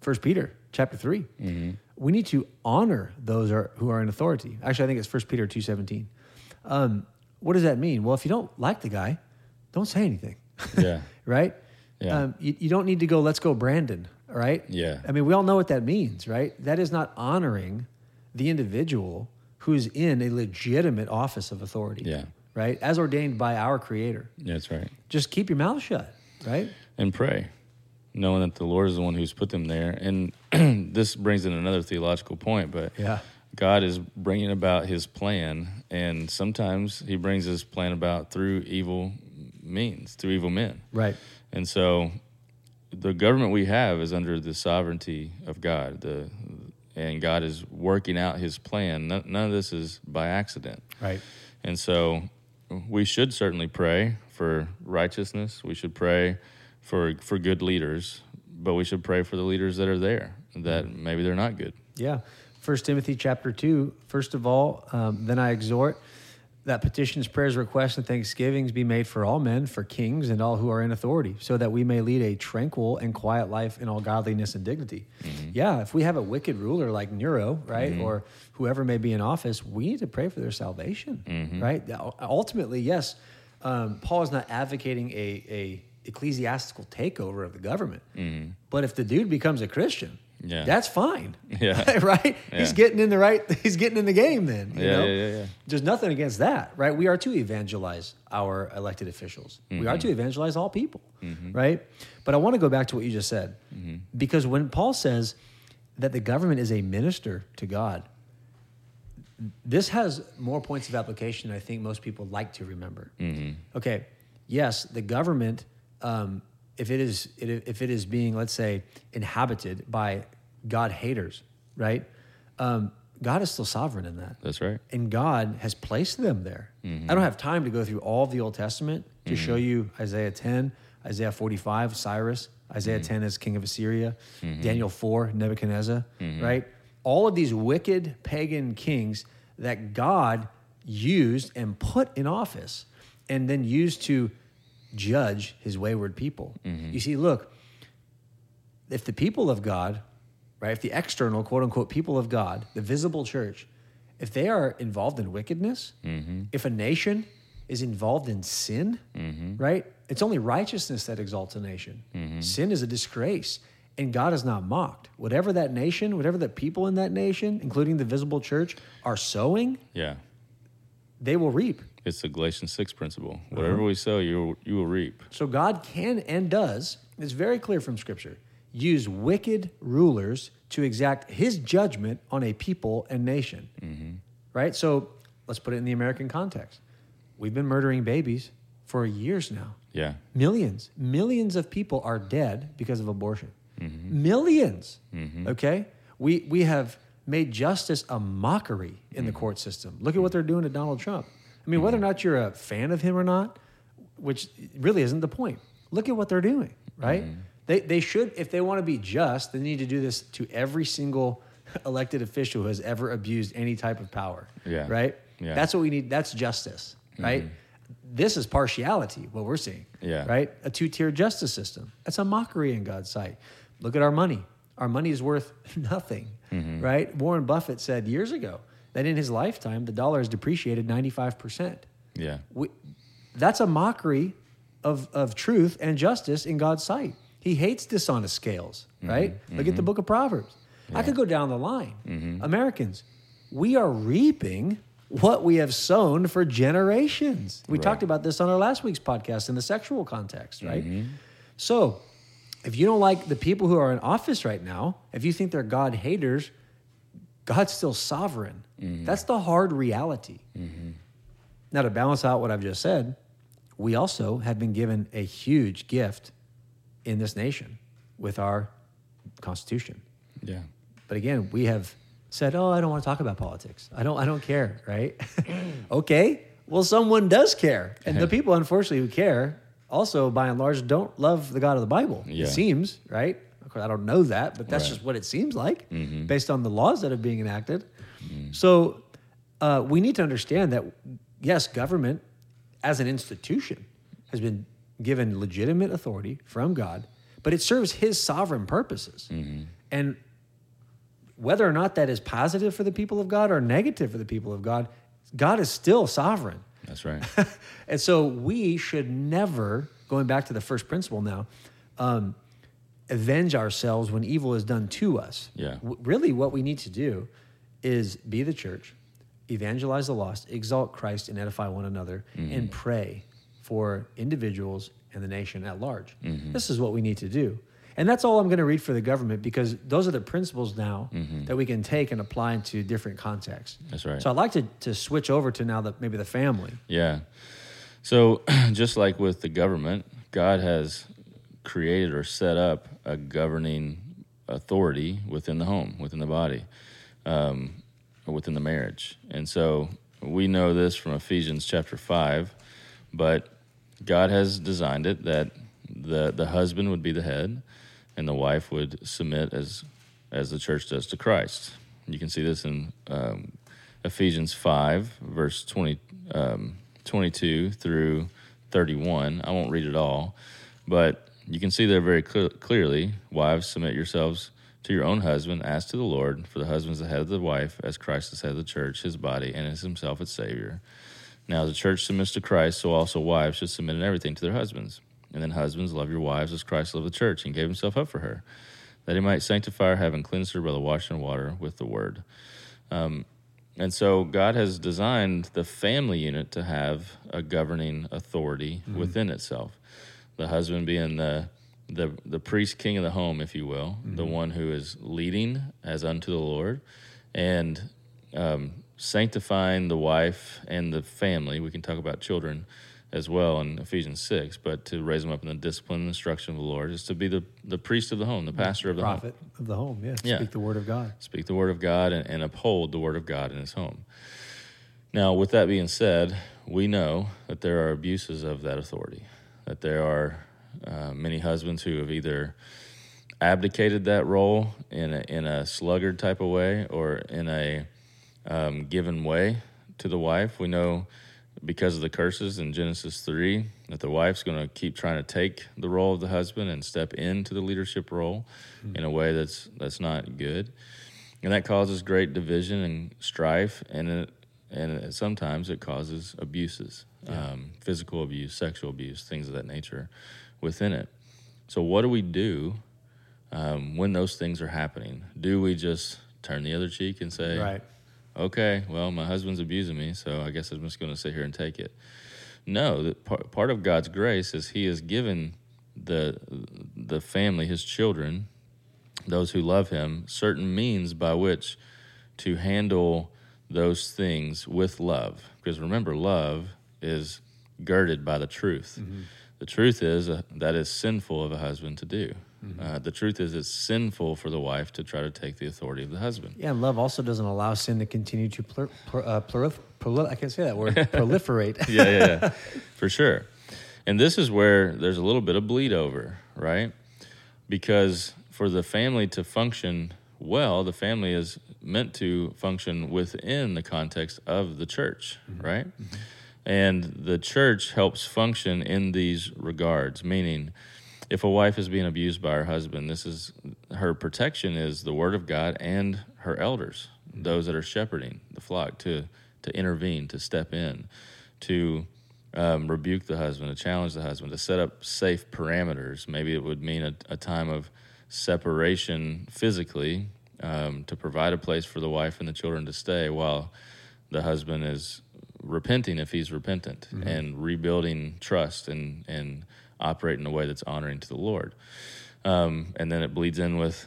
First Peter chapter 3 Mm-hmm. We need to honor those are, who are in authority. Actually, I think it's First Peter two seventeen. Um, what does that mean? Well, if you don't like the guy, don't say anything. <laughs> Yeah. right? Yeah. Um, you, you don't need to go, let's go, Brandon. Right? Yeah. I mean, we all know what that means, right? That is not honoring the individual who's in a legitimate office of authority. Yeah. Right? As ordained by our Creator. That's right. Just keep your mouth shut, right? and pray, knowing that the Lord is the one who's put them there. And <clears throat> this brings in another theological point, but Yeah. God is bringing about His plan, and sometimes He brings His plan about through evil means, through evil men. Right. And so, the government we have is under the sovereignty of God. The and God is working out His plan. None, none of this is by accident. Right. And so we should certainly pray for righteousness. We should pray for for good leaders, but we should pray for the leaders that are there that maybe they're not good. Yeah. First Timothy chapter 2. First of all, um, then I exhort that petitions, prayers, requests, and thanksgivings be made for all men, for kings, and all who are in authority, so that we may lead a tranquil and quiet life in all godliness and dignity. Mm-hmm. Yeah, if we have a wicked ruler like Nero, right, mm-hmm. or whoever may be in office, we need to pray for their salvation, mm-hmm. right? Ultimately, yes, um, Paul is not advocating a, a ecclesiastical takeover of the government, but if the dude becomes a Christian, Yeah. that's fine. <laughs> Yeah. <laughs> right? He's getting in the right <laughs> he's getting in the game then. You Yeah, know? yeah, yeah, yeah. There's nothing against that, right? We are to evangelize our elected officials. We Mm-hmm. are to evangelize all people. Right? But I want to go back to what you just said. Mm-hmm. Because when Paul says that the government is a minister to God, this has more points of application than I think most people like to remember. Okay, yes, the government, um, if it is if it is being, let's say, inhabited by God haters, right? Um, God is still sovereign in that, That's right. and God has placed them there. Mm-hmm. I don't have time to go through all of the Old Testament to mm-hmm. show you Isaiah 10, Isaiah 45, Cyrus, Isaiah mm-hmm. 10 as king of Assyria, Daniel 4, Nebuchadnezzar, right? All of these wicked pagan kings that God used and put in office and then used to judge his wayward people. Mm-hmm. You see, look, if the people of God, right, if the external, quote unquote, people of God, the visible church, if they are involved in wickedness, mm-hmm. if a nation is involved in sin, mm-hmm. right, it's only righteousness that exalts a nation. Sin is a disgrace, and God is not mocked. Whatever that nation, whatever the people in that nation, including the visible church, are sowing, Yeah. They will reap. It's the Galatians 6 principle. Uh-huh. Whatever we sow, you will, you will reap. So God can and does, it's very clear from Scripture, use wicked rulers to exact his judgment on a people and nation. Mm-hmm. Right? So let's put it in the American context. We've been murdering babies for years now. Yeah. Millions, millions of people are dead because of abortion. Mm-hmm. 1000000s mm-hmm. Okay? We, we have made justice a mockery in the mm. court system. Look at what mm. they're doing to Donald Trump. I mean, whether or mm. not you're a fan of him or not, which really isn't the point. Look at what they're doing, right? They, they should, if they want to be just, they need to do this to every single <laughs> elected official who has ever abused any type of power. Yeah. Right? Yeah. That's what we need. That's justice, mm-hmm. right? This is partiality, what we're seeing. Yeah. Right? A two tier justice system. That's a mockery in God's sight. Look at our money. Our money is worth <laughs> nothing, mm-hmm. right? Warren Buffett said years ago that in his lifetime, the dollar has depreciated 95%. Yeah. We, that's a mockery of, of truth and justice in God's sight. He hates dishonest scales, mm-hmm. right? Look at the mm-hmm. book of Proverbs. I could go down the line. Americans, we are reaping what we have sown for generations. We Right. talked about this on our last week's podcast in the sexual context, right? So, if you don't like the people who are in office right now, if you think they're God haters, God's still sovereign. Mm-hmm. That's the hard reality. Mm-hmm. Now, to balance out what I've just said, we also have been given a huge gift in this nation with our Constitution. Yeah. But again, we have said, "Oh, I don't want to talk about politics. I don't. I don't care." Right? <coughs> okay. Well, someone does care, and the <laughs> people, unfortunately, who care, also by and large, don't love the God of the Bible. Yeah. It seems right. Of course, I don't know that, but that's Right. just what it seems like mm-hmm. based on the laws that are being enacted. Mm-hmm. So uh, we need to understand that yes, government as an institution has been given legitimate authority from God, but it serves His sovereign purposes, mm-hmm. and whether or not that is positive for the people of God or negative for the people of God, God is still sovereign. That's right. <laughs> and so we should never, going back to the first principle now, um, avenge ourselves when evil is done to us. Yeah. W- really, what we need to do is be the church, evangelize the lost, exalt Christ, and edify one another, and pray for individuals and the nation at large. This is what we need to do. And that's all I'm going to read for the government because those are the principles now that we can take and apply into different contexts. That's right. So I'd like to, to switch over to now the, maybe the family. Yeah. So, <clears throat> just like with the government, God has created or set up a governing authority within the home, within the body, um, or within the marriage. And so, we know this from Ephesians chapter 5, but God has designed it that the, the husband would be the head and the wife would submit as, as the church does to Christ. You can see this in um, Ephesians 5, verse 20, um, 22 through 31. I won't read it all, but you can see there very cl- clearly Wives, submit yourselves to your own husband as to the Lord, for the husband is the head of the wife, as Christ is head of the church, his body, and is himself its Savior. Now, as the church submits to Christ, so also wives should submit in everything to their husbands. And then, husbands, love your wives as Christ loved the church and gave himself up for her, that he might sanctify her, having cleansed her by the washing of water with the word. Um, and so, God has designed the family unit to have a governing authority within itself. The husband being the the the priest king of the home, if you will, the one who is leading as unto the Lord, and um, sanctifying the wife and the family. We can talk about children as well in Ephesians six, but to raise them up in the discipline and instruction of the Lord is to be the the priest of the home, the pastor of the home Prophet of the home, yeah. Yeah. Speak the word of God. speak the word of God and, and uphold the word of God in his home. Now, with that being said, we know that there are abuses of that authority, that there are uh, many husbands who have either abdicated that role in a, in a sluggard type of way or in a um, given way to the wife. We know because of the curses in Genesis 3 that the wife's going to keep trying to take the role of the husband and step into the leadership role in a way that's that's not good. And that causes great division and strife and it, and it, sometimes it causes abuses, um, physical abuse, sexual abuse, things of that nature within it. So what do we do um, when those things are happening? Do we just turn the other cheek and say, Right. Okay, well, my husband's abusing me, so I guess I'm just going to sit here and take it. No, that part, part of God's grace is He has given the the family, His children, those who love Him, certain means by which to handle those things with love. Because remember, love is girded by the truth. The truth is uh, that is sinful of a husband to do. Uh, the truth is it's sinful for the wife to try to take the authority of the husband. Yeah, and love also doesn't allow sin to continue to plur, plur, uh, plurif, proli- I can't say that word, <laughs> proliferate. yeah, yeah, yeah, for sure. And this is where there's a little bit of bleed over, right? Because for the family to function well, the family is meant to function within the context of the church, right? And the church helps function in these regards, meaning if a wife is being abused by her husband, this is her protection is the word of God and her elders, those that are shepherding the flock, to to intervene, to step in, to um, rebuke the husband, to challenge the husband, to set up safe parameters. Maybe it would mean a, a time of separation physically um, to provide a place for the wife and the children to stay while the husband is repenting if he's repentant and rebuilding trust and and operate in a way that's honoring to the Lord. Um, and then it bleeds in with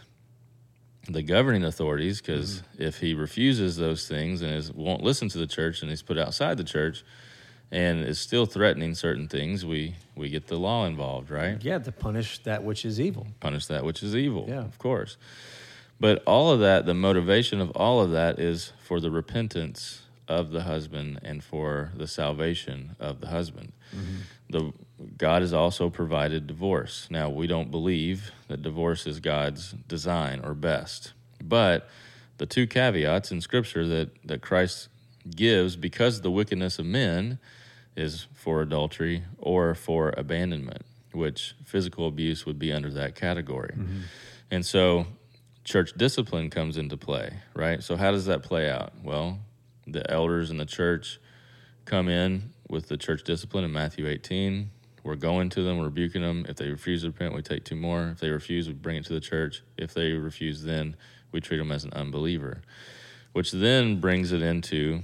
the governing authorities because mm-hmm. if he refuses those things and is, won't listen to the church and he's put outside the church and is still threatening certain things, we we get the law involved, right? Yeah, to punish that which is evil. Punish that which is evil. Yeah, of course. But all of that, the motivation of all of that is for the repentance of the husband and for the salvation of the husband. Mm-hmm. The God has also provided divorce. Now, we don't believe that divorce is God's design or best, but the two caveats in Scripture that, that Christ gives because the wickedness of men is for adultery or for abandonment, which physical abuse would be under that category. Mm-hmm. And so church discipline comes into play, right? So, how does that play out? Well, the elders in the church come in with the church discipline in Matthew 18. We're going to them, we're rebuking them. If they refuse to repent, we take two more. If they refuse, we bring it to the church. If they refuse, then we treat them as an unbeliever, which then brings it into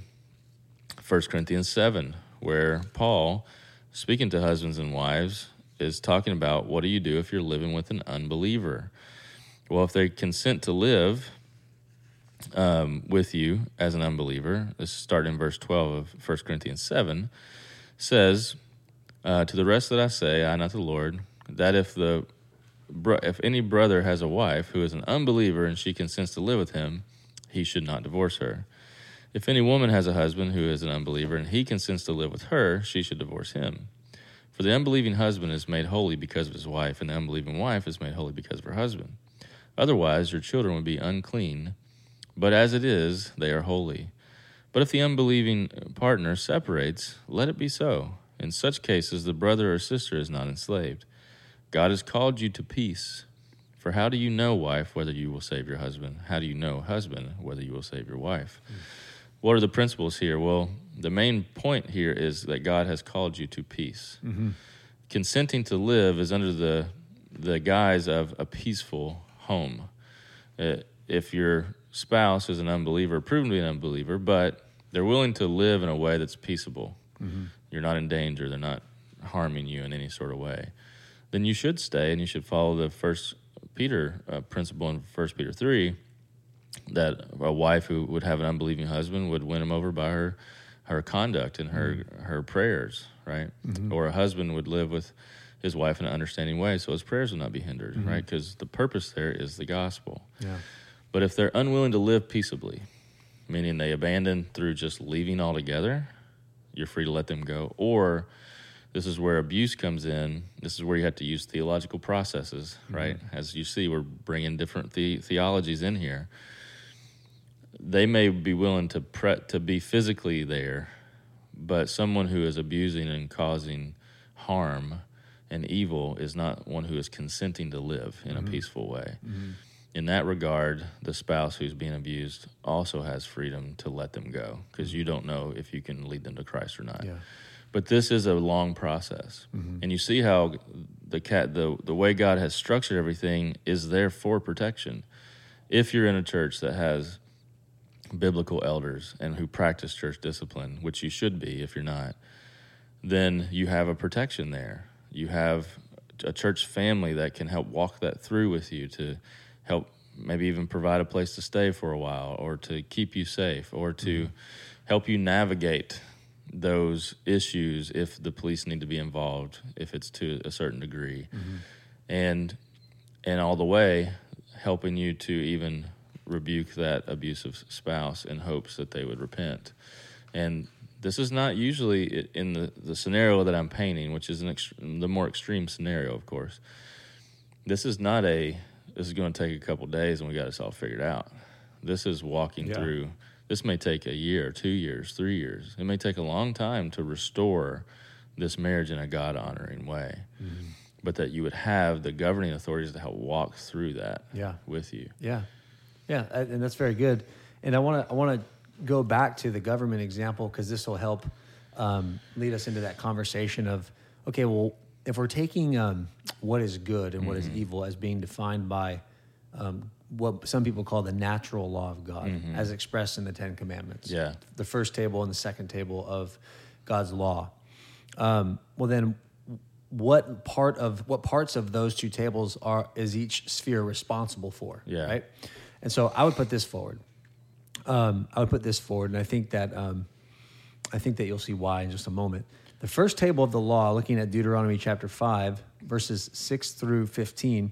1 Corinthians 7, where Paul, speaking to husbands and wives, is talking about what do you do if you're living with an unbeliever? Well, if they consent to live um, with you as an unbeliever, this starting in verse 12 of 1 Corinthians 7, says, uh, To the rest that I say, I, not the Lord, that if the if any brother has a wife who is an unbeliever and she consents to live with him, he should not divorce her. If any woman has a husband who is an unbeliever and he consents to live with her, she should divorce him. For the unbelieving husband is made holy because of his wife, and the unbelieving wife is made holy because of her husband. Otherwise, your children would be unclean, but as it is, they are holy. But if the unbelieving partner separates, let it be so. In such cases, the brother or sister is not enslaved. God has called you to peace. For how do you know, wife, whether you will save your husband? How do you know, husband, whether you will save your wife? Mm. What are the principles here? Well, the main point here is that God has called you to peace. Mm-hmm. Consenting to live is under the the guise of a peaceful home. Uh, if your spouse is an unbeliever, proven to be an unbeliever, but they're willing to live in a way that's peaceable, mm-hmm. You're not in danger, they're not harming you in any sort of way, then you should stay and you should follow the first Peter uh, principle in First Peter three that a wife who would have an unbelieving husband would win him over by her her conduct and her mm-hmm. her prayers, right? Mm-hmm. Or a husband would live with his wife in an understanding way, so his prayers would not be hindered, mm-hmm. right? Because the purpose there is the gospel. Yeah. But if they're unwilling to live peaceably, meaning they abandon through just leaving altogether, you're free to let them go. Or this is where abuse comes in. This is where you have to use theological processes, right? Mm-hmm. As you see, we're bringing different the- theologies in here they may be willing to pre- to be physically there, but someone who is abusing and causing harm and evil is not one who is consenting to live in mm-hmm. a peaceful way. Mm-hmm. In that regard, the spouse who's being abused also has freedom to let them go because you don't know if you can lead them to Christ or not. Yeah. But this is a long process, mm-hmm. and you see how the cat the the way God has structured everything is there for protection. If you're in a church that has biblical elders and who practice church discipline, which you should be if you're not, then you have a protection there. You have a church family that can help walk that through with you to help maybe even provide a place to stay for a while or to keep you safe or to mm-hmm. help you navigate those issues if the police need to be involved if it's to a certain degree mm-hmm. and and all the way helping you to even rebuke that abusive spouse in hopes that they would repent. And this is not usually in the, the scenario that I'm painting, which is an ext- the more extreme scenario, of course. This is not a, this is going to take a couple days and we got this all figured out. This is walking yeah. through, this may take a year, two years, three years. It may take a long time to restore this marriage in a God honoring way. Mm-hmm. But that you would have the governing authorities to help walk through that yeah. with you. Yeah. Yeah, and that's very good. And I want to I want to go back to the government example because this will help um, lead us into that conversation of okay, well, if we're taking um, what is good and what mm-hmm. is evil as being defined by um, what some people call the natural law of God, mm-hmm. as expressed in the Ten Commandments, yeah, the first table and the second table of God's law. Um, well, then what part of what parts of those two tables are is each sphere responsible for. Yeah. Right. And so I would put this forward. Um, I would put this forward, and I think that um, I think that you'll see why in just a moment. The first table of the law, looking at Deuteronomy chapter five, verses six through fifteen,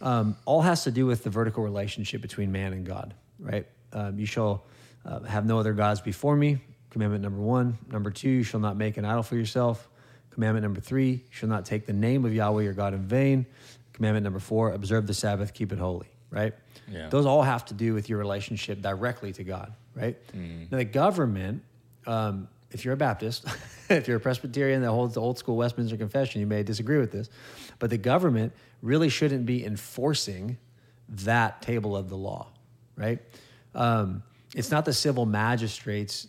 um, all has to do with the vertical relationship between man and God. Right. Um, you shall uh, have no other gods before me. Commandment number one. Number two, you shall not make an idol for yourself. Commandment number three, you shall not take the name of Yahweh your God in vain. Commandment number four, observe the Sabbath, keep it holy, right? Yeah. Those all have to do with your relationship directly to God, right? Now, the government, um, if you're a Baptist, <laughs> if you're a Presbyterian that holds the old school Westminster Confession, you may disagree with this, but the government really shouldn't be enforcing that table of the law, right? Um, it's not the civil magistrate's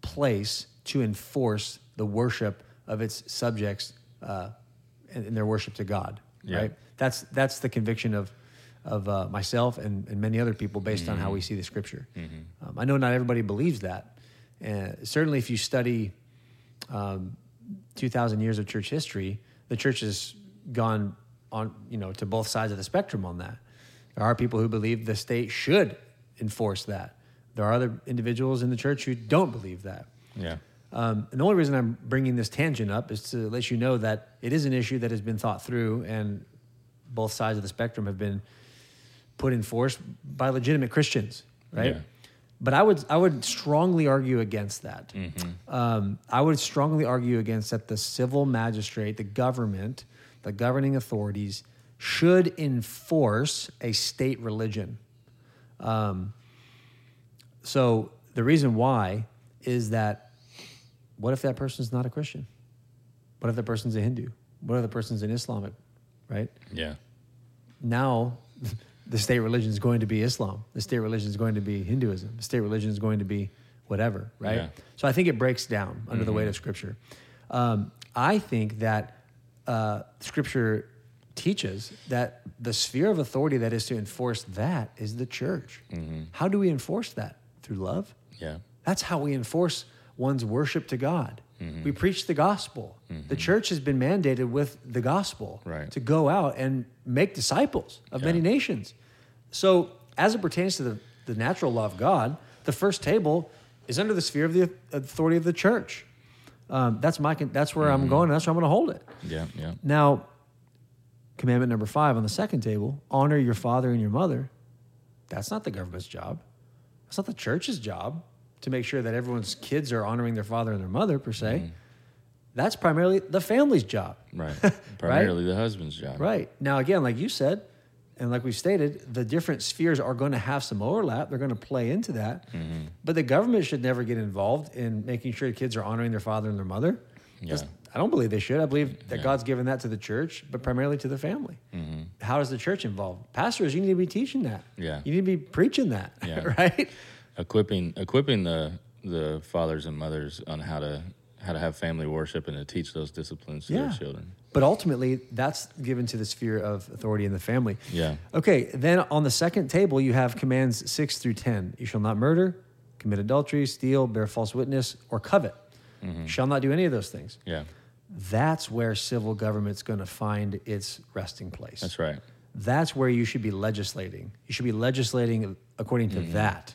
place to enforce the worship of its subjects uh, in their worship to God, Yeah. right? That's that's the conviction of of uh, myself and, and many other people based on how we see the Scripture. Um, I know not everybody believes that. Uh, certainly, if you study um, 2,000 years of church history, the church has gone on, you know, to both sides of the spectrum on that. There are people who believe the state should enforce that. There are other individuals in the church who don't believe that. Yeah. Um, and the only reason I'm bringing this tangent up is to let you know that it is an issue that has been thought through, and both sides of the spectrum have been put in force by legitimate Christians, right? Yeah. But I would I would strongly argue against that. Um, I would strongly argue against that the civil magistrate, the government, the governing authorities should enforce a state religion. Um, so the reason why is that what if that person's not a Christian? What if that person's a Hindu? What if the person's an Islamic, right? Yeah. Now the state religion is going to be Islam. The state religion is going to be Hinduism. The state religion is going to be whatever, right? Yeah. So I think it breaks down under the weight of Scripture. Um, I think that uh, Scripture teaches that the sphere of authority that is to enforce that is the church. How do we enforce that? Through love? Yeah. That's how we enforce one's worship to God. Mm-hmm. We preach the gospel. The mm-hmm. church has been mandated with the gospel Right. to go out and make disciples of Yeah. many nations. So, as it pertains to the, the natural law of God, the first table is under the sphere of the authority of the church. Um, that's my. That's where I'm mm-hmm. going. That's where I'm going to hold it. Yeah. Yeah. Now, commandment number five on the second table: honor your father and your mother. That's not the government's job. That's not the church's job to make sure that everyone's kids are honoring their father and their mother per se. That's primarily the family's job. <laughs> Right. Primarily the husband's job. Right. Now, again, like you said, and like we stated, the different spheres are going to have some overlap. They're going to play into that. Mm-hmm. But the government should never get involved in making sure kids are honoring their father and their mother. Yeah. I don't believe they should. I believe that Yeah. Mm-hmm. God's given that to the church, but primarily to the family. How does the church involve? Pastors, you need to be teaching that. Yeah. You need to be preaching that, Yeah. <laughs> right? Equipping equipping the the fathers and mothers on how to how to have family worship and to teach those disciplines to Yeah. their children. But ultimately, that's given to the sphere of authority in the family. Yeah. Okay, then on the second table, you have commands six through 10. You shall not murder, commit adultery, steal, bear false witness, or covet. Mm-hmm. Shall not do any of those things. Yeah. That's where civil government's going to find its resting place. That's right. That's where you should be legislating. You should be legislating according to that.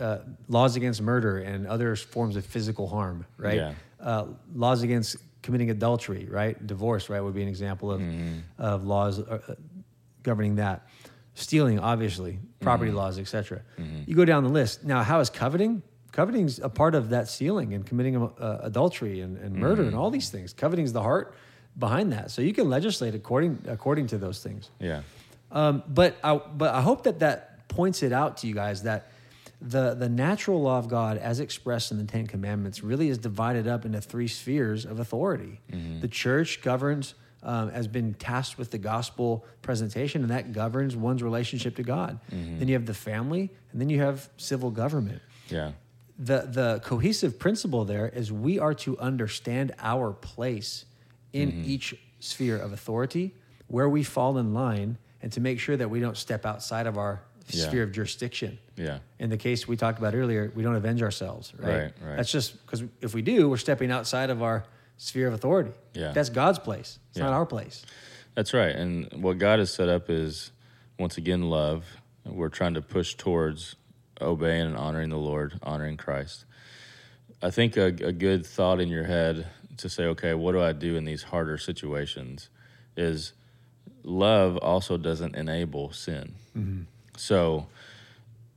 Uh, laws against murder and other forms of physical harm, right? Yeah. Uh, laws against committing adultery, right? Divorce, right, would be an example of, of laws uh, governing that. Stealing, obviously, property laws, etc. You go down the list. Now, how is coveting? Coveting's a part of that stealing and committing uh, adultery and, and murder and all these things. Coveting's the heart behind that. So you can legislate according according to those things. Yeah. Um, but I, but I hope that that points it out to you guys that the the natural law of God, as expressed in the Ten Commandments, really is divided up into three spheres of authority. The church governs. Um, has been tasked with the gospel presentation, and that governs one's relationship to God. Then you have the family, and then you have civil government Yeah. the the cohesive principle there is we are to understand our place in Mm-hmm. each sphere of authority, where we fall in line, and to make sure that we don't step outside of our Yeah. sphere of jurisdiction. Yeah. In the case we talked about earlier, we don't avenge ourselves, right? Right, right. That's just because if we do, we're stepping outside of our sphere of authority. Yeah. That's God's place. It's Yeah. not our place. That's right. And what God has set up is, once again, love. We're trying to push towards obeying and honoring the Lord, honoring Christ. I think a, a good thought in your head to say, okay, what do I do in these harder situations is love also doesn't enable sin. Mm-hmm. So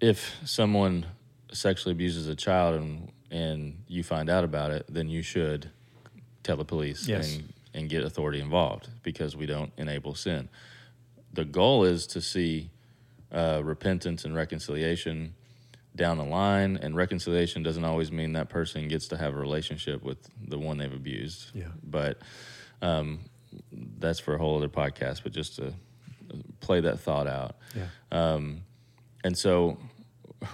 if someone sexually abuses a child and, and you find out about it, then you should tell the police Yes. and, and get authority involved because we don't enable sin. The goal is to see uh, repentance and reconciliation down the line, and reconciliation doesn't always mean that person gets to have a relationship with the one they've abused. Yeah. But um, that's for a whole other podcast. But just to play that thought out, Yeah. um, and so,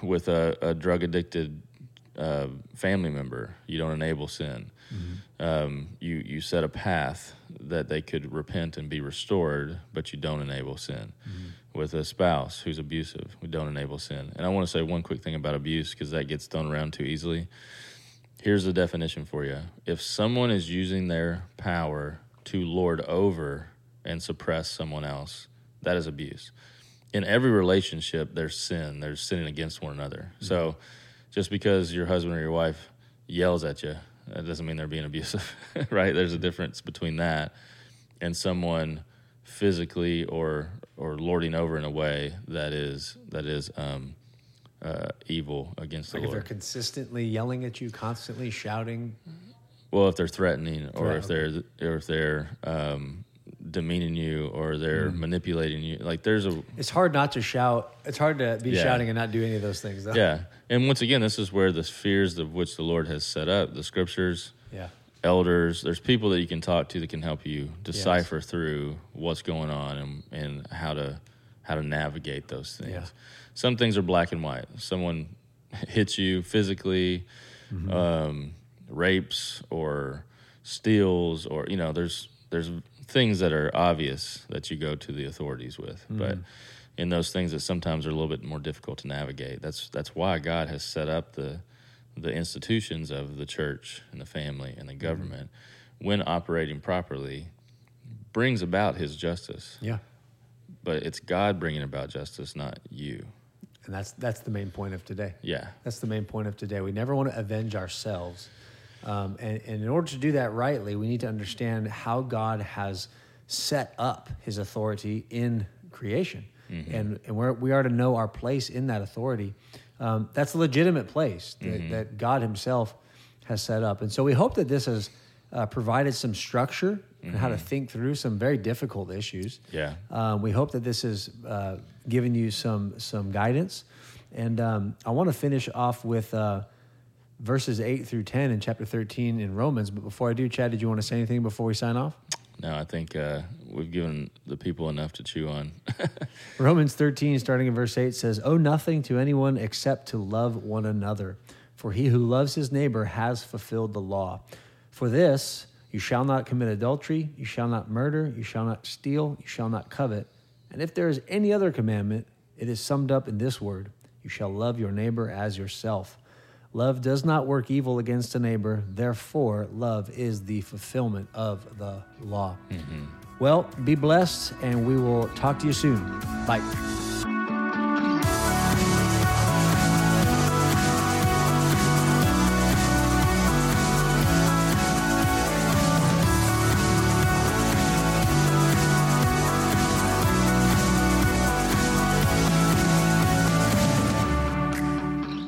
with a, a drug addicted uh, family member, you don't enable sin. Um, you you set a path that they could repent and be restored, but you don't enable sin. With a spouse who's abusive, we don't enable sin. And I want to say one quick thing about abuse because that gets thrown around too easily. Here's the definition for you: If someone is using their power to lord over and suppress someone else, that is abuse. In every relationship there's sin. There's sinning against one another. So just because your husband or your wife yells at you that doesn't mean they're being abusive <laughs> right? There's a difference between that and someone physically or or lording over in a way that is that is um, uh, evil against Like the if they're consistently yelling at you, constantly shouting. Well, if they're threatening, or if they're or if they're um, demeaning you, or they're Mm. manipulating you, like there's a It's hard not to shout. It's hard to be Yeah. shouting and not do any of those things. Though. Yeah. And once again, this is where the spheres of which the Lord has set up, the scriptures, Yeah. elders, there's people that you can talk to that can help you decipher through what's going on and, and how to how to navigate those things. Yeah. Some things are black and white. Someone <laughs> hits you physically, Mm-hmm. um, rapes or steals or you know, there's there's things that are obvious that you go to the authorities with. But Mm-hmm. in those things that sometimes are a little bit more difficult to navigate. That's that's why God has set up the the institutions of the church and the family and the Mm-hmm. government when operating properly brings about his justice. Yeah. But it's God bringing about justice, not you. And that's that's the main point of today. Yeah. That's the main point of today. We never want to avenge ourselves. Um, and, and in order to do that rightly, we need to understand how God has set up his authority in creation. And, and we're, we are to know our place in that authority. Um, that's a legitimate place that, that God himself has set up. And so we hope that this has uh, provided some structure and how to think through some very difficult issues. Yeah. Um, we hope that this has uh, given you some some guidance, and um, I want to finish off with uh, verses eight through ten in chapter thirteen in Romans. But before I do, Chad, did you want to say anything before we sign off? No, I think uh, we've given the people enough to chew on. <laughs> Romans thirteen, starting in verse eight, says, "Owe nothing to anyone except to love one another, for he who loves his neighbor has fulfilled the law. For this." You shall not commit adultery, you shall not murder, you shall not steal, you shall not covet. And if there is any other commandment, it is summed up in this word You shall love your neighbor as yourself. Love does not work evil against a neighbor, therefore, love is the fulfillment of the law. Mm-hmm. Well, be blessed, and we will talk to you soon. Bye.